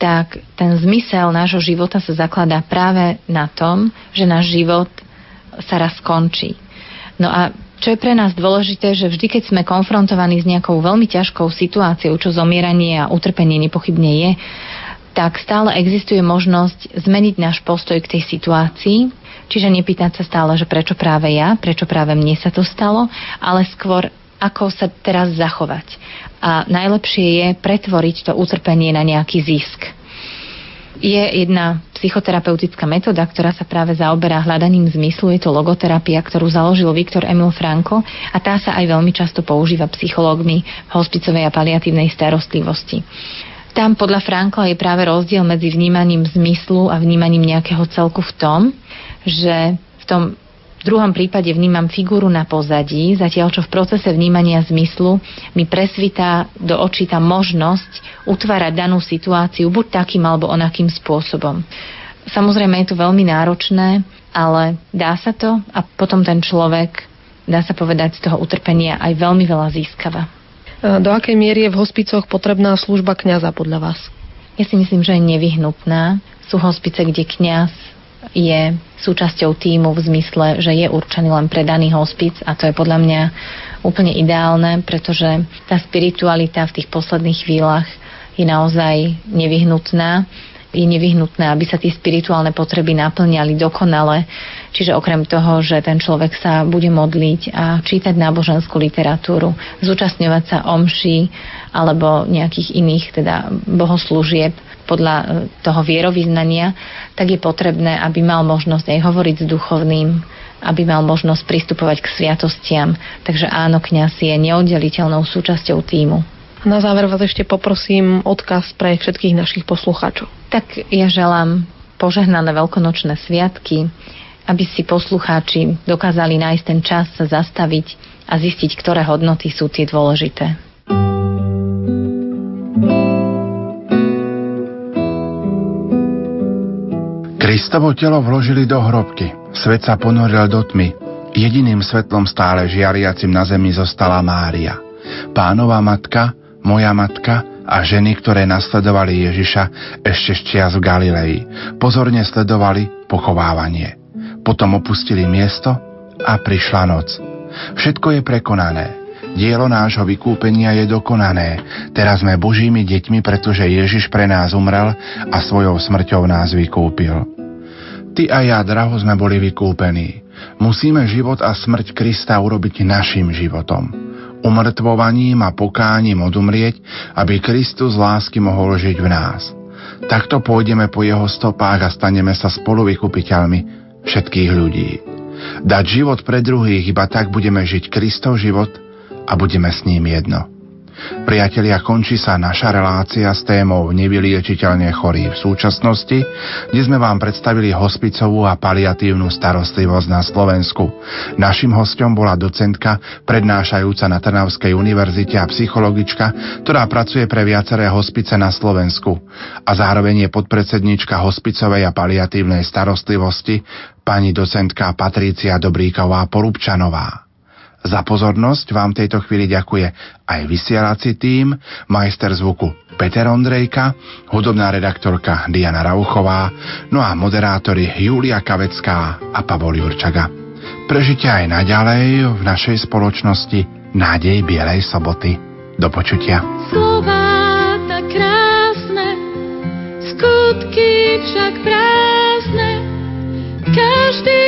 tak ten zmysel nášho života sa zakladá práve na tom, že náš život sa raz skončí. No a čo je pre nás dôležité, že vždy, keď sme konfrontovaní s nejakou veľmi ťažkou situáciou, čo zomieranie a utrpenie nepochybne je, tak stále existuje možnosť zmeniť náš postoj k tej situácii, čiže nepýtať sa stále, že prečo práve ja, prečo práve mne sa to stalo, ale skôr ako sa teraz zachovať. A najlepšie je pretvoriť to utrpenie na nejaký zisk. Je jedna psychoterapeutická metóda, ktorá sa práve zaoberá hľadaním zmyslu. Je to logoterapia, ktorú založil Viktor Emil Franko a tá sa aj veľmi často používa psychológmi v hospicovej a paliatívnej starostlivosti. Tam podľa Frankla je práve rozdiel medzi vnímaním zmyslu a vnímaním nejakého celku v tom, že v tom v druhom prípade vnímam figúru na pozadí, zatiaľ čo v procese vnímania zmyslu mi presvitá do očí tá možnosť utvárať danú situáciu buď takým alebo onakým spôsobom. Samozrejme je to veľmi náročné, ale dá sa to a potom ten človek, dá sa povedať, z toho utrpenia aj veľmi veľa získava. Do akej miery je v hospicoch potrebná služba kňaza podľa vás? Ja si myslím, že je nevyhnutná. Sú hospice, kde kňaz je súčasťou týmu v zmysle, že je určený len pre daný hospic a to je podľa mňa úplne ideálne, pretože tá spiritualita v tých posledných chvíľach je naozaj nevyhnutná. Je nevyhnutné, aby sa tie spirituálne potreby naplňali dokonale. Čiže okrem toho, že ten človek sa bude modliť a čítať náboženskú literatúru, zúčastňovať sa omší alebo nejakých iných teda bohoslúžieb podľa e, toho vierovýznania, tak je potrebné, aby mal možnosť aj hovoriť s duchovným, aby mal možnosť pristupovať k sviatostiam. Takže áno, kňaz je neoddeliteľnou súčasťou týmu. Na záver vás ešte poprosím odkaz pre všetkých našich poslucháčov. Tak ja želám požehnané veľkonočné sviatky, aby si poslucháči dokázali nájsť ten čas sa zastaviť a zistiť, ktoré hodnoty sú tie dôležité. Kristovo telo vložili do hrobky. Svet sa ponoril do tmy. Jediným svetlom stále žiariacim na zemi zostala Mária. Pánova matka, moja matka a ženy, ktoré nasledovali Ježiša ešte z čias v Galilei, pozorne sledovali pochovávanie. Potom opustili miesto a prišla noc. Všetko je prekonané. Dielo nášho vykúpenia je dokonané. Teraz sme Božími deťmi, pretože Ježiš pre nás umrel a svojou smrťou nás vykúpil. Ty a ja, draho, sme boli vykúpení. Musíme život a smrť Krista urobiť našim životom umrtvovaním a pokáním odumrieť, aby Kristus lásky mohol žiť v nás. Takto pôjdeme po jeho stopách a staneme sa spoluvykupiteľmi všetkých ľudí. Dať život pre druhých, iba tak budeme žiť Kristov život a budeme s ním jedno. Priatelia, končí sa naša relácia s témou nevyliečiteľne chorí v súčasnosti, kde sme vám predstavili hospicovú a paliatívnu starostlivosť na Slovensku. Našim hostom bola docentka, prednášajúca na Trnavskej univerzite a psychologička, ktorá pracuje pre viaceré hospice na Slovensku a zároveň je podpredsednička hospicovej a paliatívnej starostlivosti pani docentka Patrícia Dobríková Porubčanová. Za pozornosť vám tejto chvíli ďakuje aj vysielací tým, majster zvuku Peter Ondrejka, hudobná redaktorka Diana Rauchová, no a moderátori Julia Kavecká a Pavol Jurčaga. Prežite aj naďalej v našej spoločnosti nádej Bielej soboty. Do počutia. Slová tak krásne, skutky však prázdne, každý